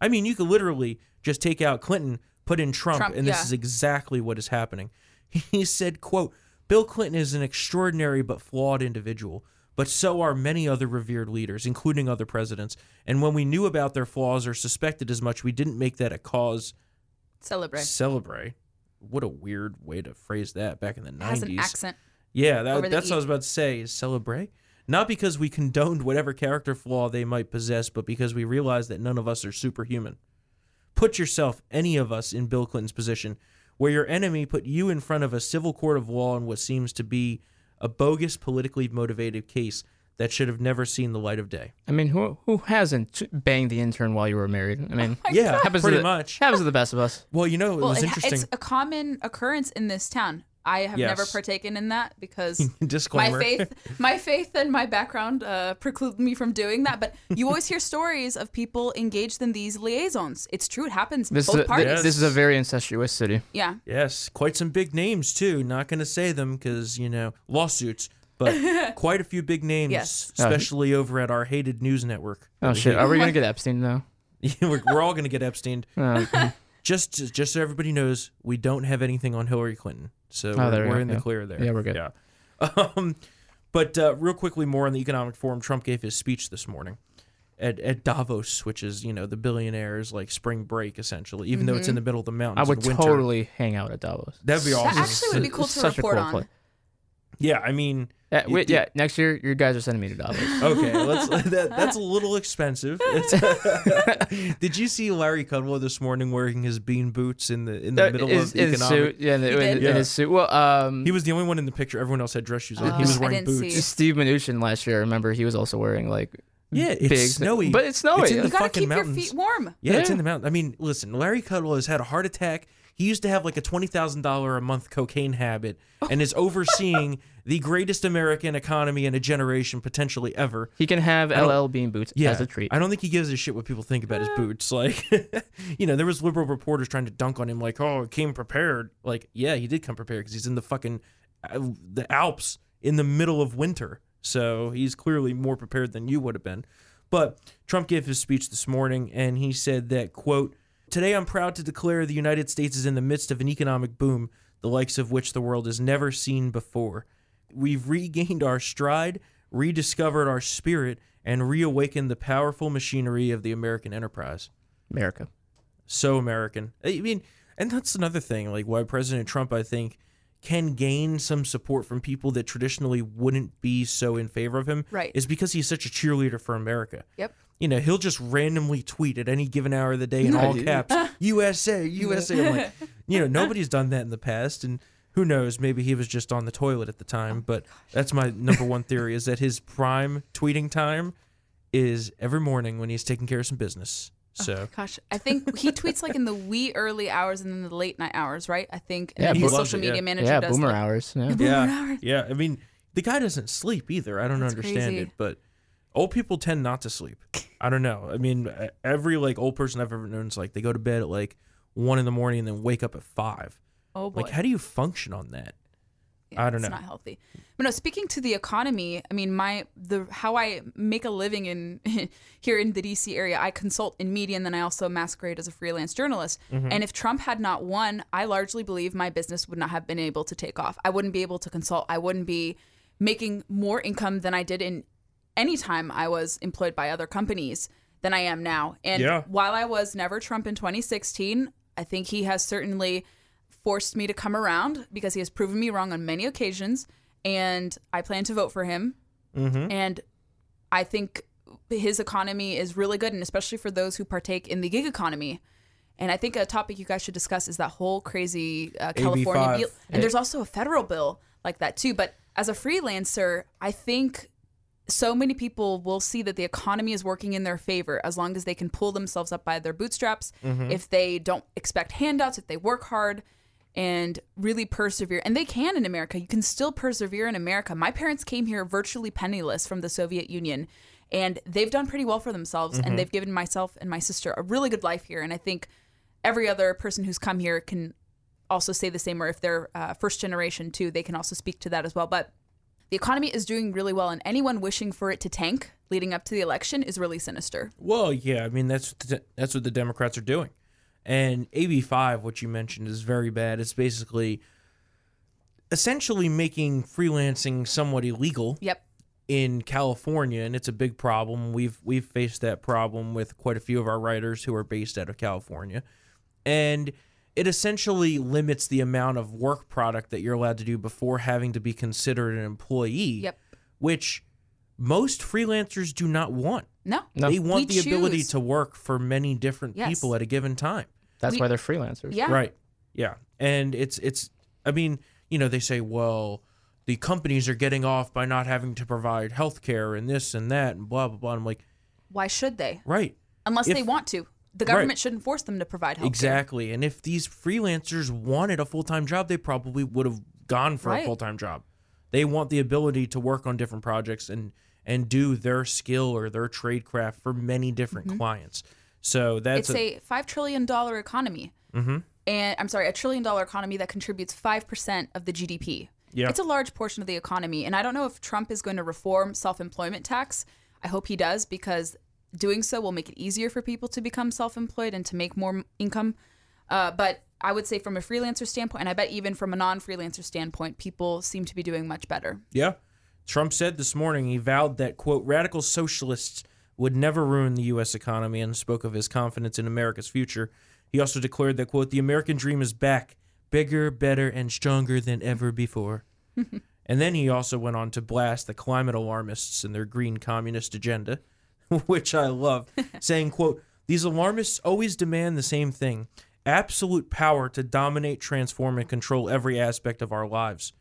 I mean, you could literally just take out Clinton, put in Trump, Trump, and this yeah. is exactly what is happening. He said, quote, Bill Clinton is an extraordinary but flawed individual, but so are many other revered leaders, including other presidents. And when we knew about their flaws or suspected as much, we didn't make that a cause Celebrate. celebrate. What a weird way to phrase that back in the 90s. Has an accent. Yeah, that, that's what I was about to say. Is celebrate, not because we condoned whatever character flaw they might possess, but because we realized that none of us are superhuman. Put yourself, any of us, in Bill Clinton's position, where your enemy put you in front of a civil court of law in what seems to be a bogus, politically motivated case that should have never seen the light of day. I mean, who who hasn't banged the intern while you were married? I mean, oh yeah, happens pretty to the, much. happens to the best of us. Well, you know, it Well, was it- interesting. it's a common occurrence in this town. I have Yes. never partaken in that because my faith, my faith, and my background uh, preclude me from doing that. But you always hear stories of people engaged in these liaisons. It's true; it happens This both is a, parties. th- this is a very incestuous city. yeah, Yes, quite some big names too. Not going to say them because you know lawsuits, but quite a few big names, Yes. especially over at our hated news network. Oh shit, are we gonna get Epstein though? we're, we're all going to get Epstein. Uh, Just, just so everybody knows, we don't have anything on Hillary Clinton, so Oh, we're, there we we're go, in the yeah. clear there. Yeah, we're good. Yeah. Um, but uh, real quickly, more on the economic forum. Trump gave his speech this morning. At, at Davos, which is you know the billionaires like spring break essentially, even though it's in the middle of the I would in totally hang out at Davos. That'd be That awesome. actually would be cool to report cool on. place. yeah, I mean, Yeah, You- wait, yeah, next year your guys are sending me to Davos. Okay, let's. That, that's a little expensive. Did you see Larry Kudlow this morning wearing his bean boots in the in the Uh, middle his, of his economic? suit, yeah, in, the- in- did? in his suit. Well, um, He was the only one in the picture. Everyone else had dress shoes on. Oh, he was I wearing didn't boots. see. Steve Mnuchin last year. I remember he was also wearing like Yeah, it's big, snowy, but it's snowy. It's in You the gotta fucking keep mountains. your feet warm. Yeah, it's in the mountain. I mean, listen, Larry Kudlow has had a heart attack. He used to have like a twenty thousand dollar a month cocaine habit, and is overseeing the greatest American economy in a generation potentially ever. he can have LL Bean boots Yeah, as a treat. I don't think he gives a shit what people think about his boots. Like, you know, there was liberal reporters trying to dunk on him, like, "Oh, he came prepared." Like, yeah, he did come prepared because he's in the fucking uh, the Alps in the middle of winter, so he's clearly more prepared than you would have been. But Trump gave his speech this morning, and he said that quote. Today, I'm proud to declare the United States is in the midst of an economic boom, the likes of which the world has never seen before. We've regained our stride, rediscovered our spirit, and reawakened the powerful machinery of the American enterprise. America. So American. I mean, and that's another thing, like why President Trump, I think, can gain some support from people that traditionally wouldn't be so in favor of him. Right. Is because he's such a cheerleader for America. Yep. You know, he'll just randomly tweet at any given hour of the day in all caps, USA, USA. I'm like, you know, nobody's done that in the past. And who knows, maybe he was just on the toilet at the time. Oh but that's my number one theory is that his prime tweeting time is every morning when he's taking care of some business. Oh so Gosh, I think he tweets like in the wee early hours and then the late night hours, right? I think. Yeah, then he his social it, yeah. media manager Yeah, does boomer like- hours. Yeah. yeah, yeah. I mean, the guy doesn't sleep either. I don't That's understand crazy. it, but old people tend not to sleep. I don't know. I mean, every like old person I've ever known is like they go to bed at like one in the morning and then wake up at five. Oh boy. Like, how do you function on that? Yeah, I don't it's know. It's not healthy. But no, speaking to the economy, I mean, my the how I make a living in here in the DC area, I consult in media, and then I also masquerade as a freelance journalist. Mm-hmm. And if Trump had not won, I largely believe my business would not have been able to take off. I wouldn't be able to consult. I wouldn't be making more income than I did in any time I was employed by other companies than I am now. And Yeah. while I was never Trump in 2016, I think he has certainly forced me to come around because he has proven me wrong on many occasions. And I plan to vote for him. Mm-hmm. And I think his economy is really good, and especially for those who partake in the gig economy. And I think a topic you guys should discuss is that whole crazy uh, California AB5. bill. And there's also a federal bill like that too. But as a freelancer, I think so many people will see that the economy is working in their favor as long as they can pull themselves up by their bootstraps. If they don't expect handouts, if they work hard and really persevere. And they can in America. You can still persevere in America. My parents came here virtually penniless from the Soviet Union. and they've done pretty well for themselves, and they've given myself and my sister a really good life here. And I think every other person who's come here can also say the same, or if they're uh, first generation too, they can also speak to that as well. But the economy is doing really well, and anyone wishing for it to tank leading up to the election is really sinister. Well, yeah, I mean that's the, that's what the Democrats are doing, and AB five, what you mentioned, is very bad. It's basically essentially making freelancing somewhat illegal Yep. in California, and it's a big problem. We've we've faced that problem with quite a few of our writers who are based out of California, and it essentially limits the amount of work product that you're allowed to do before having to be considered an employee. Yep. Which most freelancers do not want. No. No. They want We the ability to work for many different Yes. people at a given time. That's We- why they're freelancers. Yeah. Right. Yeah. And it's it's I mean, you know, they say, well, the companies are getting off by not having to provide health care and this and that and blah blah blah. I'm like, Why should they? right. Unless If- they want to. The Right. government shouldn't force them to provide health care. Exactly. And if these freelancers wanted a full time job, they probably would have gone for a full time job. They want the ability to work on different projects and and do their skill or their trade craft for many different clients. So that's Mm-hmm. It's a five trillion dollar economy, mm-hmm. and I'm sorry, a trillion dollar economy that contributes five percent of the GDP. Yeah. it's a large portion of the economy, and I don't know if Trump is going to reform self employment tax. I hope he does because doing so will make it easier for people to become self employed and to make more income. Uh, but I would say from a freelancer standpoint, and I bet even from a non freelancer standpoint, people seem to be doing much better. Yeah. Trump said this morning he vowed that, quote, radical socialists would never ruin the U.S. economy and spoke of his confidence in America's future. He also declared that, quote, the American dream is back, bigger, better, and stronger than ever before. and then he also went on to blast the climate alarmists and their green communist agenda, which I love, saying, quote, these alarmists always demand the same thing absolute power to dominate, transform, and control every aspect of our lives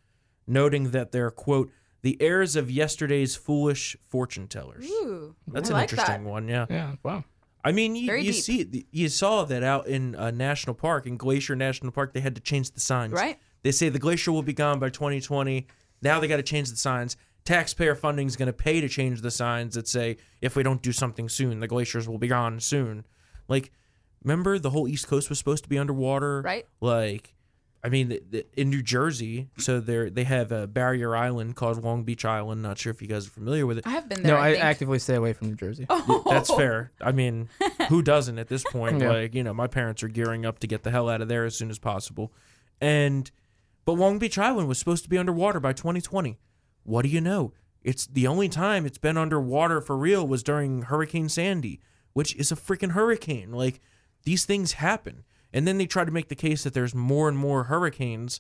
noting that they're quote the heirs of yesterday's foolish fortune tellers. Ooh, That's I an like interesting that. one, yeah. Yeah. Wow. I mean, you, Very you deep. see, you saw that out in uh, National Park, in Glacier National Park, they had to change the signs. Right. They say the glacier will be gone by 2020. Now they got to change the signs. Taxpayer funding is going to pay to change the signs that say if we don't do something soon, the glaciers will be gone soon. Like, remember the whole East Coast was supposed to be underwater, Right. Like, I mean, the, the, in New Jersey, so they they have a barrier island called Long Beach Island. Not sure if you guys are familiar with it. I have been there. No, I, I think. Oh. actively stay away from New Jersey. That's fair. I mean, who doesn't at this point? Yeah. Like, you know, my parents are gearing up to get the hell out of there as soon as possible. And but Long Beach Island was supposed to be underwater by 2020. What do you know? It's the only time it's been underwater for real was during Hurricane Sandy, which is a freaking hurricane. Like these things happen. And then they try to make the case that there's more and more hurricanes.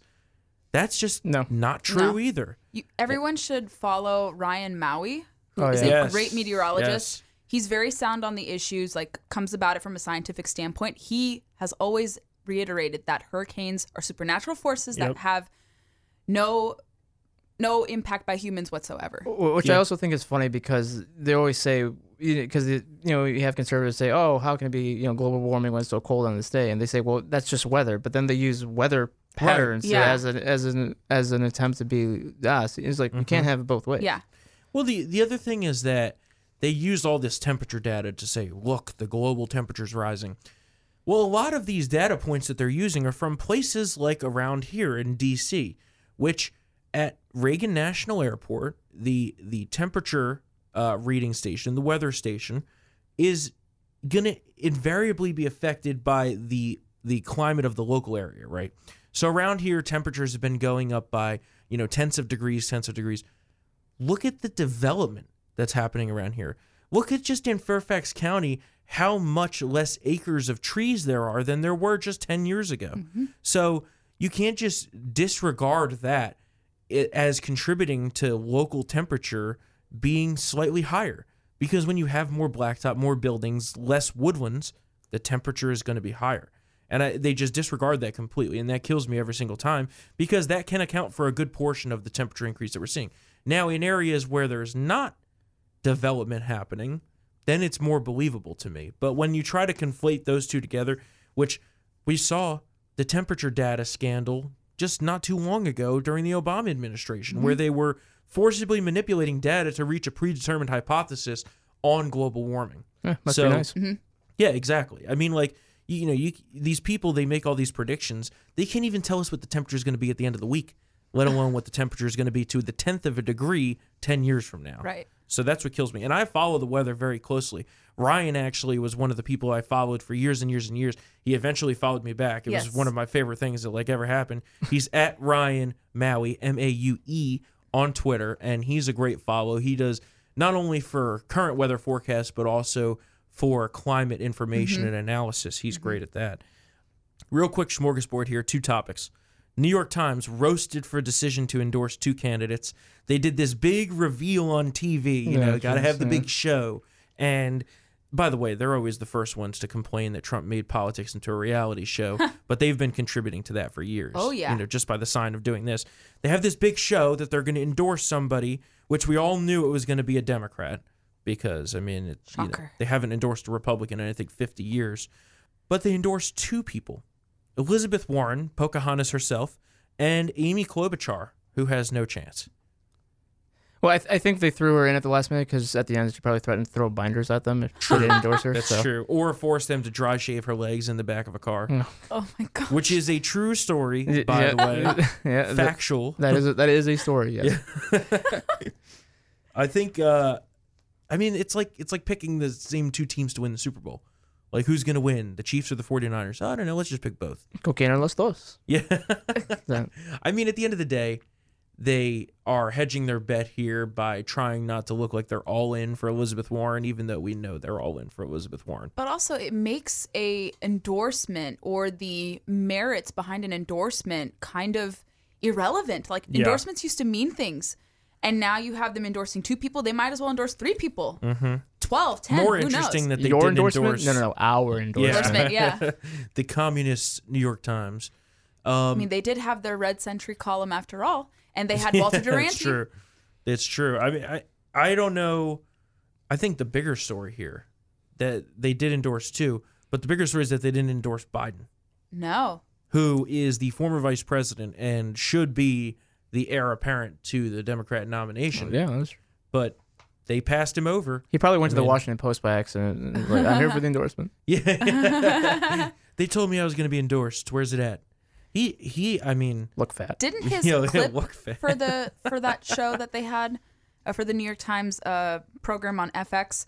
That's just No. not true No. either. You, everyone should follow Ryan Maue, who Oh, is yeah. a Yes. great meteorologist. Yes. He's very sound on the issues, like comes about it from a scientific standpoint. He has always reiterated that hurricanes are supernatural forces Yep. that have no no impact by humans whatsoever. Wh- Which I also think is funny because they always say, because you know you have conservatives say, "Oh, how can it be you know global warming when it's so cold on this day?" And they say, "Well, that's just weather." But then they use weather patterns to- Yeah. as an as an as an attempt to be us. It's like you can't mm-hmm. have it both ways. Yeah. Well, the the other thing is that they use all this temperature data to say, look, the global temperature's rising. Well, a lot of these data points that they're using are from places like around here in D.C., which at Reagan National Airport, the the temperature uh, reading station, the weather station, is gonna invariably be affected by the the climate of the local area, right? So around here, temperatures have been going up by you know tenths of degrees, tenths of degrees look at the development that's happening around here. Look at just in Fairfax County how much less acres of trees there are than there were just 10 years ago. So you can't just disregard that as contributing to local temperature being slightly higher because when you have more blacktop, more buildings, less woodlands, the temperature is going to be higher. And I, they just disregard that completely. And that kills me every single time because that can account for a good portion of the temperature increase that we're seeing. Now, in areas where there's not development happening, then it's more believable to me. But when you try to conflate those two together, which we saw the temperature data scandal just not too long ago during the Obama administration, where mm-hmm. they were forcibly manipulating data to reach a predetermined hypothesis, on global warming. Yeah, must So- be nice. Mm-hmm. Yeah, exactly. I mean, like you, you know, you these people they make all these predictions. They can't even tell us what the temperature is going to be at the end of the week, let alone what the temperature is going to be to the tenth of a degree ten years from now. Right. So that's what kills me. And I follow the weather very closely. Ryan actually was one of the people I followed for years and years and years. He eventually followed me back. It Yes. was one of my favorite things that like ever happened. He's at Ryan Maue M A U E on Twitter, and he's a great follow. He does not only for current weather forecasts but also for climate information and analysis. He's great at that. Real quick smorgasbord here, two topics. New York Times roasted for decision to endorse two candidates. They did this big reveal on TV, you Yeah, know, got to have the big show. And by the way, they're always the first ones to complain that Trump made politics into a reality show, but they've been contributing to that for years. Oh, yeah. You know, just by the sign of doing this. They have this big show that they're going to endorse somebody, which we all knew it was going to be a Democrat because, I mean, it, you know, they haven't endorsed a Republican in, I think, 50 years. But they endorsed two people Elizabeth Warren, Pocahontas herself, and Amy Klobuchar, who has no chance. Well, I, th- I think they threw her in at the last minute because at the end she probably threatened to throw binders at them if they didn't endorse her. That's so. true. Or force them to dry shave her legs in the back of a car, Oh my god. which is a true story, Y- by yeah, the way. yeah, that, Factual. that is a, that is a story. Yes. I think uh I mean it's like it's like picking the same two teams to win the Super Bowl. Like who's going to win, the Chiefs or the 49ers? I don't know, let's just pick both. Cocaine or los dos. Yeah. That- I mean, at the end of the day, they are hedging their bet here by trying not to look like they're all in for Elizabeth Warren, even though we know they're all in for Elizabeth Warren. But also, it makes a endorsement or the merits behind an endorsement kind of irrelevant. Like Yeah. endorsements used to mean things, and now you have them endorsing two people. They might as well endorse three people. Mm-hmm. 12, 10, More who interesting knows? that they Your didn't endorsement? endorse No, no, no. Our endorsement. Endorsement, yeah. the communist New York Times. I mean, they did have their Red Century column after all, and they had Walter Yeah, Duranty. That's true. It's true. I mean, I I don't know. I think the bigger story here that they did endorse too, but the bigger story is that they didn't endorse Biden, No. who is the former vice president and should be the heir apparent to the Democrat nomination. Yeah, that's, But they passed him over. he probably went to the mean- Washington Post by accident. and Like, I'm here for the endorsement. Yeah. they told me I was going to be endorsed. Where's it at? He he. I mean, Look fat. Didn't his you know, clip look fat. for the for that show that they had uh, for the New York Times uh, program on FX?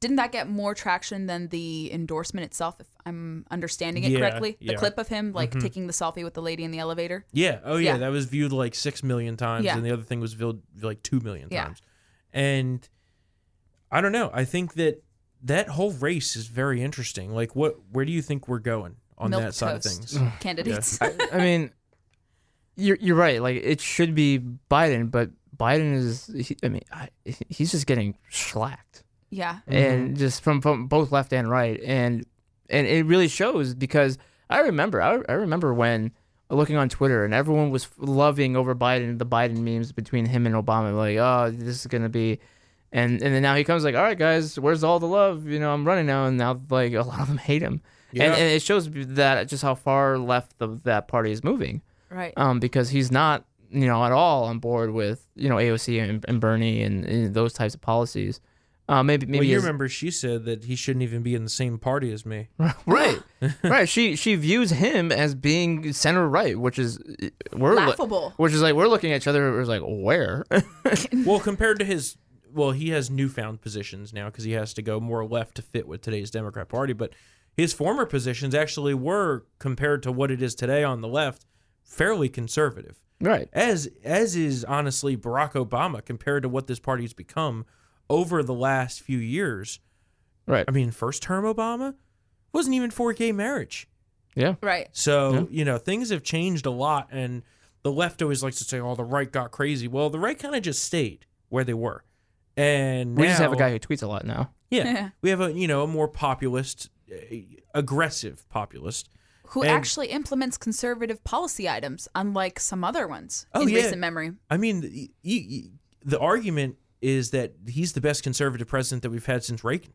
Didn't that get more traction than the endorsement itself? If I'm understanding it Yeah, correctly, the yeah. Mm-hmm. clip of him like taking the selfie with the lady in the elevator. Yeah. Oh yeah. Yeah. That was viewed like six million times, Yeah. and the other thing was viewed like two million Yeah. times. And I don't know. I think that that whole race is very interesting. Like, what? Where do you think we're going on Milk that side of things? candidates. I mean, you're you're right. Like it should be Biden, but Biden is. He, I mean, I, he's just getting slacked, yeah. and mm-hmm. just from from both left and right, and and it really shows because I remember I, I remember when looking on Twitter and everyone was loving over Biden the Biden memes between him and Obama, like oh this is gonna be. And and then now he comes like, all right, guys, where's all the love? You know, I'm running now, and now like a lot of them hate him, Yeah. and, and it shows that just how far left the, that party is moving Right. um, because he's not, you know, at all on board with you know AOC and, and Bernie and, and those types of policies. Uh, maybe maybe well, you his- remember she said that he shouldn't even be in the same party as me. right, right. She she views him as being center right, which is we're lo- Laughable. which is like we're looking at each other. We're like, where? well, compared to his, well, he has newfound positions now because he has to go more left to fit with today's Democrat Party. But his former positions actually were, compared to what it is today on the left, fairly conservative. right. As as is honestly Barack Obama compared to what this party's become over the last few years. Right. I mean, first term Obama wasn't even for gay marriage. Yeah. Right. So, Yeah. you know, things have changed a lot and the left always likes to say, "Oh, the right got crazy." Well, the right kind of just stayed where they were. And We just have a guy who tweets a lot now. Yeah. we have a, you know, a more populist, aggressive populist. Who And- actually implements conservative policy items, unlike some other ones Oh, in yeah. recent memory. I mean, y- the argument is that he's the best conservative president that we've had since Reagan.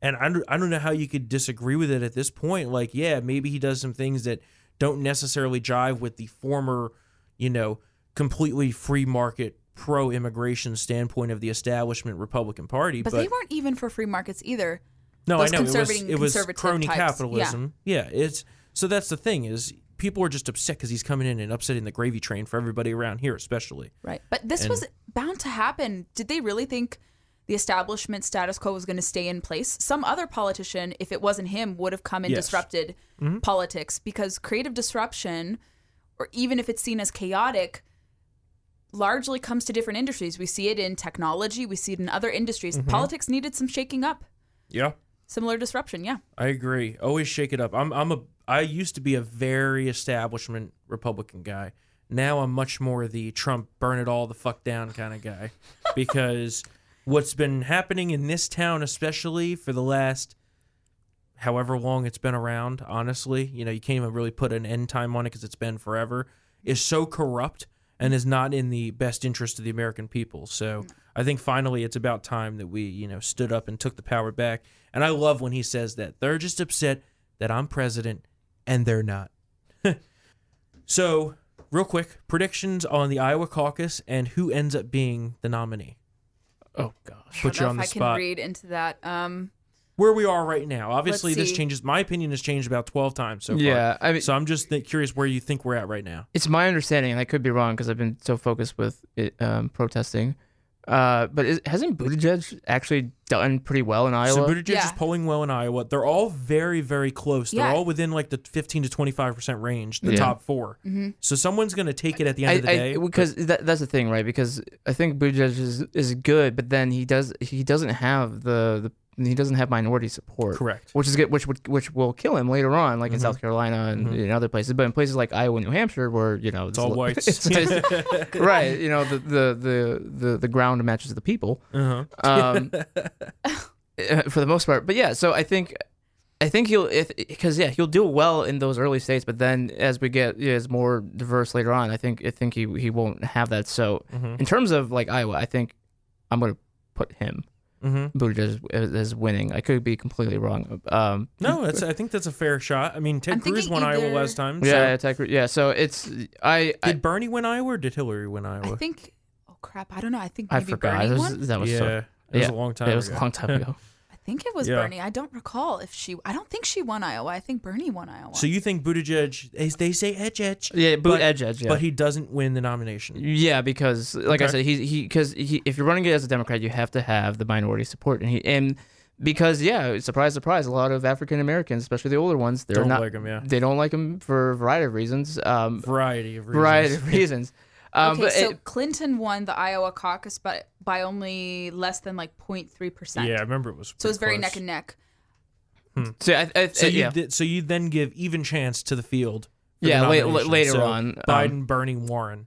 And I don't, I don't know how you could disagree with it at this point. Like, yeah, maybe he does some things that don't necessarily jive with the former, you know, completely free market pro-immigration standpoint of the establishment Republican Party, But, but, they weren't even for free markets either. No, I know it was it was crony types. capitalism. Yeah. it's so that's the thing is people are just upset because he's coming in and upsetting the gravy train for everybody around here, especially. Right. But this And- was bound to happen. Did they really think the establishment status quo was going to stay in place? Some other politician, if it wasn't him, would have come and Yes. disrupted mm-hmm. politics because creative disruption, or even if it's seen as chaotic, largely comes to different industries. We see it in technology, we see it in other industries. Mm-hmm. Politics needed some shaking up. Yeah. Similar disruption, yeah. I agree. Always shake it up. I'm I'm a I used to be a very establishment Republican guy. Now I'm much more the Trump burn it all the fuck down kind of guy because what's been happening in this town especially for the last however long it's been around, honestly, you know, you can't even really put an end time on it cuz it's been forever, is so corrupt and is not in the best interest of the American people. So, I think finally it's about time that we, you know, stood up and took the power back. And I love when he says that. They're just upset that I'm president and they're not. so, real quick, predictions on the Iowa caucus and who ends up being the nominee. Oh gosh. Put I you don't on know the if I spot. can read into that. Um, Where we are right now. Obviously, this changes. My opinion has changed about 12 times so far. Yeah, I mean, So, I'm just th- curious where you think we're at right now. it's my understanding, and I could be wrong because I've been so focused with it, um, protesting. Uh, but is, hasn't Buttigieg actually done pretty well in Iowa? So Buttigieg is Yeah. polling well in Iowa. They're all very, very close. They're Yeah. all within like the 15 to 25 percent range, the Yeah. top 4 So someone's going to take it at the end I, of the day. Because that, that's the thing, right? Because I think Buttigieg is, is good, but then he does he doesn't have the, the he doesn't have minority support, Correct. Which is good, which would which will kill him later on, like in Mm-hmm. South Carolina and in other places. But in places like Iowa, and New Hampshire, where you know it's, all a- whites. it's- it's- right? You know the, the the the the ground matches the people. uh-huh. um, for the most part. But yeah, so I think I think he'll if because yeah he'll do well in those early states, but then as we get yeah, as more diverse later on, I think I think he he won't have that. So Mm-hmm. in terms of like Iowa, I think I'm gonna put him Mm-hmm. Buttigieg as, as winning. I could be completely wrong. Um, No, that's. I think that's a fair shot. I mean, Ted I'm Cruz thinking won Iowa last time. So. yeah, Ted Cruz. yeah. So it's I I, Did Bernie win Iowa or did Hillary win Iowa? I think. Oh crap! I don't know. I think I maybe forgot. Bernie It was- won. that was yeah, so, it was yeah, a long time. it was ago. a long time ago. I think it was Yeah. Bernie. I don't recall if she. I don't think she won Iowa. I think Bernie won Iowa. So you think Buttigieg? They, they say edge edge. Yeah, boot But- edge edge. Yeah. But he doesn't win the nomination. Yeah, because like I Okay. said, he he because he, if you're running it as a Democrat, you have to have the minority support, and he and because yeah, surprise, surprise, a lot of African Americans, especially the older ones, they're Don't not like him, yeah. they don't like him for a variety of reasons. Um, Variety of reasons. variety of reasons. Um, okay, so it- Clinton won the Iowa caucus, but by only less than like 0.3 percent. Yeah, I remember it was. So it's very pretty neck and neck. so I, I, So you yeah, did, so you then give even chance to the field. for the Yeah, la- la- later So on, um, Biden, Bernie, Warren.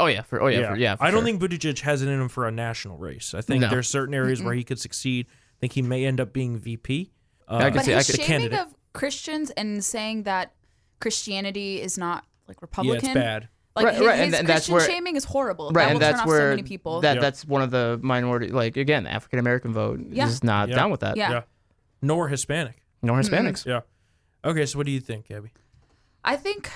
oh yeah, for oh yeah, For, yeah. For I don't sure. think Buttigieg has it in him for a national race. I think No. there's certain areas where he could succeed. I think he may end up being VP. Uh, I can But see- I his could- shaming candidate. of Christians and saying that Christianity is not like Republican. yeah, Republican. it's bad. Like Right, his, right, and his th- and that's Christian where- shaming is horrible. right, that and will that's turn where off so many people. that Yeah. that's one of the minority, like again, African American vote Yeah. is not Yeah. down with that. yeah. Yeah. Nor Hispanic. nor Hispanics. Yeah. Okay, so what do you think, Gabby? I think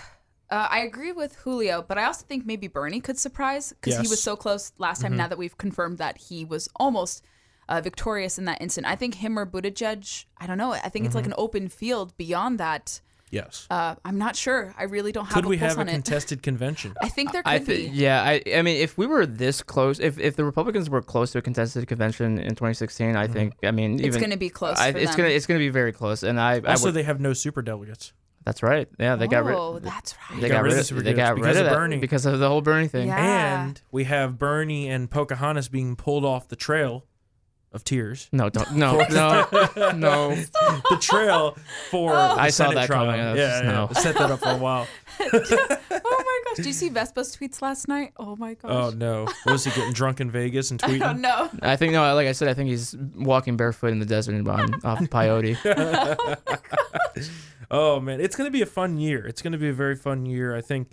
uh, I agree with Julio, but I also think maybe Bernie could surprise because he was so close last time. Now that we've confirmed that he was almost uh, victorious in that instant, I think him or Buttigieg. I don't know. I think it's like an open field. Beyond that, Yes. uh, I'm not sure. I really don't have Could a we pulse have a on it. contested convention? I think there could I be. yeah, I, I mean, if we were this close, if, if the Republicans were close to a contested convention in 2016, I think, I mean, even it's going to be close. I, for it's gonna, it's gonna be very close, and I, I Also, would, they have no super delegates. that's right, yeah, they got rid, Oh, that's right. they got got, rid of rid, the of, they got because rid of of that Bernie. because of the whole Bernie thing. Yeah. And we have Bernie and Pocahontas being pulled off the trail of tears. No, don't, no, no, no. the trail for oh. the I saw Senate that trial. coming. I Yeah, just- yeah. no. I set that up for a while. oh my gosh! Did you see Vespa's tweets last night? Oh my gosh! Oh no! Was he getting drunk in Vegas and I tweeting? don't know. I think no, like I said, I think he's walking barefoot in the desert on off Peyote. Oh man, it's gonna be a fun year. It's gonna be a very fun year. I think.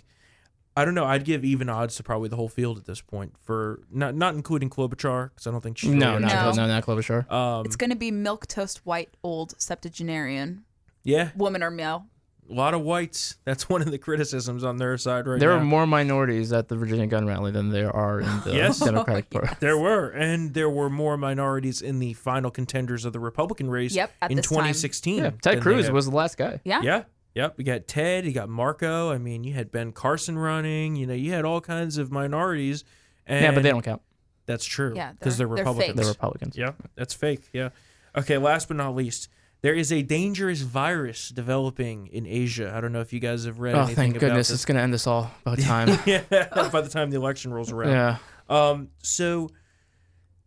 I don't know. I'd give even odds to probably the whole field at this point for not not including Klobuchar because I don't think she's No, really not No. no, not Klobuchar. Um, It's going to be milquetoast white old septuagenarian yeah, woman or male. A lot of whites. That's one of the criticisms on their side right There now. are more minorities at the Virginia gun rally than there are in the Yes. Democratic Party. There were, and there were more minorities in the final contenders of the Republican race Yep, at in this time. 2016. Yeah, Ted Cruz was the last guy. Yeah. Yeah, yep. You got Ted, you got Marco. I mean, you had Ben Carson running. You know, you had all kinds of minorities. And yeah, but they don't count. That's true. Yeah, because they're, they're- they're Republicans. They're Republicans. Yeah, that's fake. Yeah. Okay, last but not least, there is a dangerous virus developing in Asia. I don't know if you guys have read Oh, anything thank about goodness. this. It's going to end us all about time. yeah, by the time the election rolls around. yeah. Um, so,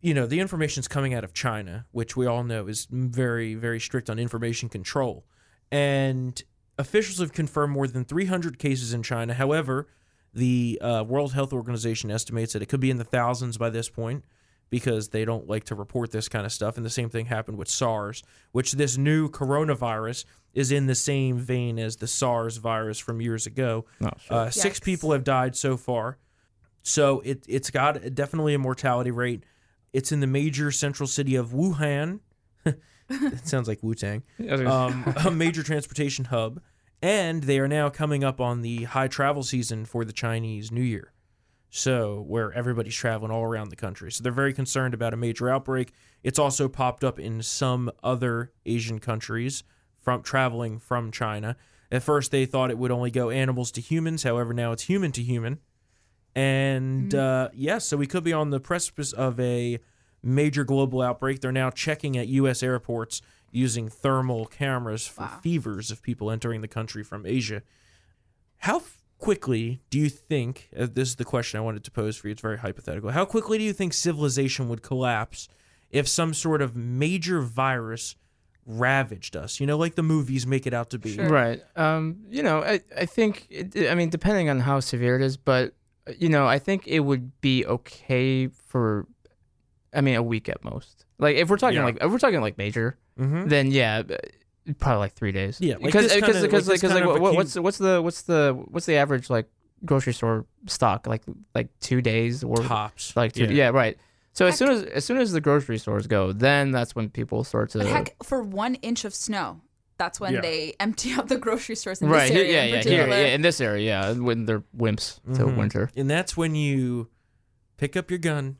you know, the information's coming out of China, which we all know is very, very strict on information control. And officials have confirmed more than 300 cases in China. However, the uh, World Health Organization estimates that it could be in the thousands by this point because they don't like to report this kind of stuff. And the same thing happened with SARS, which this new coronavirus is in the same vein as the SARS virus from years ago. Oh, shit. Uh, six people have died so far. So it, it's got definitely a mortality rate. It's in the major central city of Wuhan. it sounds like Wu Tang. Um, a major transportation hub. And they are now coming up on the high travel season for the Chinese New Year. So, where everybody's traveling all around the country. So, they're very concerned about a major outbreak. It's also popped up in some other Asian countries from traveling from China. At first, they thought it would only go animals to humans. However, now it's human to human. And uh, yes, so we could be on the precipice of a major global outbreak. They're now checking at U.S. airports using thermal cameras for Wow. fevers of people entering the country from Asia. How f- quickly do you think, uh, this is the question I wanted to pose for you, it's very hypothetical. How quickly do you think civilization would collapse if some sort of major virus ravaged us? You know, like the movies make it out to be. Sure. Right. Um, you know, I, I think, it, I mean, depending on how severe it is, but, uh, you know, I think it would be okay for, I mean, a week at most. Like, if we're talking Yeah. like, if we're talking like major, Mm-hmm. then yeah, uh, probably like three days. Yeah, because this because because like like, like what, what's what's the what's the what's the average like grocery store stock like like two days or Tops. like two yeah, right. So as soon as as soon as the grocery stores go, then that's when people start to heck, for one inch of snow, that's when Yeah. they empty out the grocery stores in right this area yeah in yeah here yeah in this area yeah when they're wimps till Mhm. winter. And that's when you pick up your gun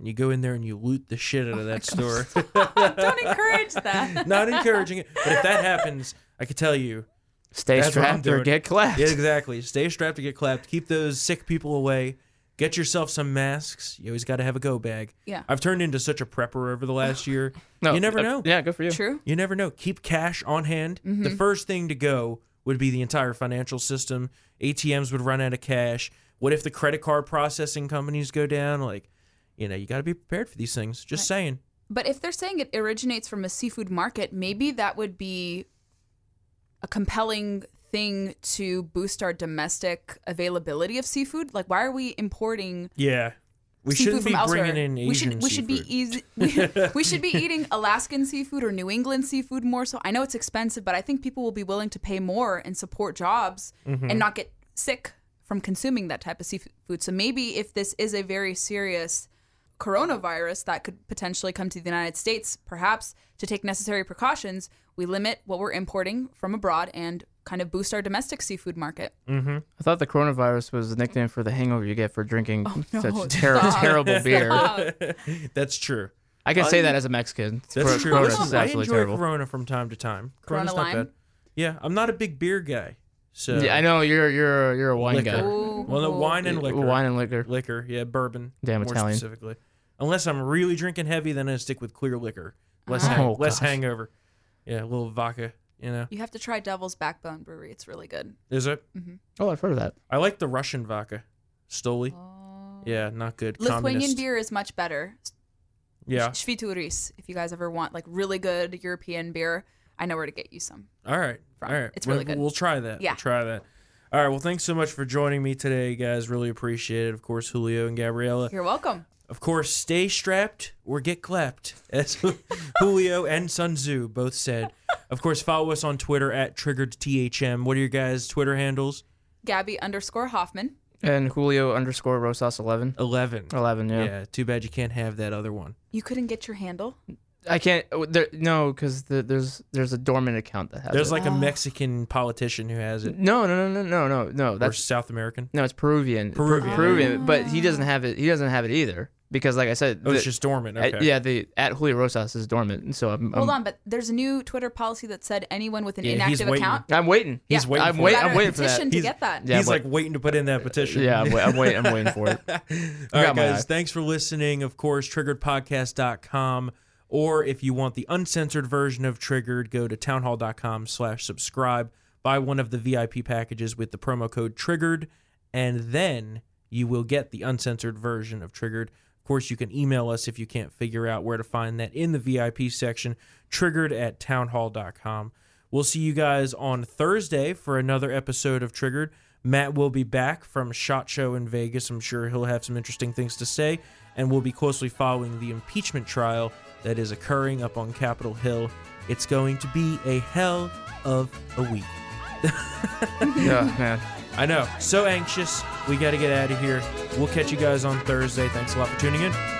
and you go in there and you loot the shit Oh out of that store. Don't encourage that. Not encouraging it, but if that happens, I can tell you. Stay That's what I'm strapped or get clapped. Yeah, exactly. Stay strapped or get clapped. Keep those sick people away. Get yourself some masks. You always got to have a go bag. Yeah. I've turned into such a prepper over the last year. No, you never uh, know. Yeah, good for you. True. You never know. Keep cash on hand. Mm-hmm. The first thing to go would be the entire financial system. ATMs would run out of cash. What if the credit card processing companies go down? Like, you know, you got to be prepared for these things. Just saying. But if they're saying it originates from a seafood market, maybe that would be a compelling thing to boost our domestic availability of seafood. Like, why are we importing Yeah. We shouldn't be elsewhere? bringing in Asian we should we should be easy. We, we should be eating Alaskan seafood or New England seafood more. So I know it's expensive, but I think people will be willing to pay more and support jobs Mm-hmm. and not get sick from consuming that type of seafood. So maybe if this is a very serious coronavirus that could potentially come to the United States, perhaps to take necessary precautions, we limit what we're importing from abroad and kind of boost our domestic seafood market. Mm-hmm. I thought the coronavirus was a nickname for the hangover you get for drinking Oh, no, such ter- terrible beer. That's true. I can say that as a Mexican. That's Cor- true. Corona Listen, is I enjoy terrible. Corona from time to time. Corona Corona's not lime? bad. Yeah, I'm not a big beer guy. So Yeah, I know you're you're you're a wine Liquor. guy. ooh. Well, no, wine and liquor. Wine and liquor. liquor, yeah, bourbon. Damn more Italian. specifically. Unless I'm really drinking heavy, then I stick with clear liquor. Less, Ah. hang- Oh, less gosh. hangover. Yeah, a little vodka. You know, You have to try Devil's Backbone Brewery. It's really good. is it? Oh, I've heard of that. I like the Russian vodka, Stoli. Yeah, not good. Lithuanian Communist. beer is much better. Yeah. Švyturys, if you guys ever want like really good European beer, I know where to get you some. All right. From. All right. It's really we'll, good. We'll try that. Yeah. We'll try that. All right. Well, thanks so much for joining me today, guys. Really appreciate it. Of course, Julio and Gabriella. You're welcome. Of course, stay strapped or get clapped, as Julio and Sun Tzu both said. Of course, follow us on Twitter at triggeredthm. What are your guys' Twitter handles? Gabby underscore Hoffman. And Julio underscore Rosas eleven. 11. Eleven, yeah. Yeah, too bad you can't have that other one. You couldn't get your handle? I can't. oh, There, no, because the, there's there's a dormant account that has There's it. like a ah. Mexican politician who has it, no, no, no, no, no, no, no. or That's South American. no, it's Peruvian. Per- Peruvian. Peruvian, but he ah. doesn't have it. He doesn't have it either because, like I said, Oh, it's just dormant. at- yeah, the at Julio Rosas is dormant. and So I'm Hold I'm, on, but there's a new Twitter policy that said anyone with an Yeah, inactive account. I'm waiting. He's Yeah. waiting. I'm for wait- I'm waiting for that. petition to He's- get that. Yeah, He's but- like waiting to put in that petition. Yeah, I'm, wait, I'm waiting. I'm waiting for it. All I right, got my guys. eye. Thanks for listening. Of course, triggeredpodcast.com. Or if you want the uncensored version of Triggered, go to townhall.com slash subscribe. Buy one of the VIP packages with the promo code Triggered, and then you will get the uncensored version of Triggered. Course, you can email us if you can't figure out where to find that in the VIP section, triggered at townhall.com. We'll see you guys on Thursday for another episode of Triggered. Matt will be back from SHOT Show in Vegas. I'm sure he'll have some interesting things to say, and we'll be closely following the impeachment trial that is occurring up on Capitol Hill. It's going to be a hell of a week. Yeah, man. I know. So anxious. We got to get out of here. We'll catch you guys on Thursday. Thanks a lot for tuning in.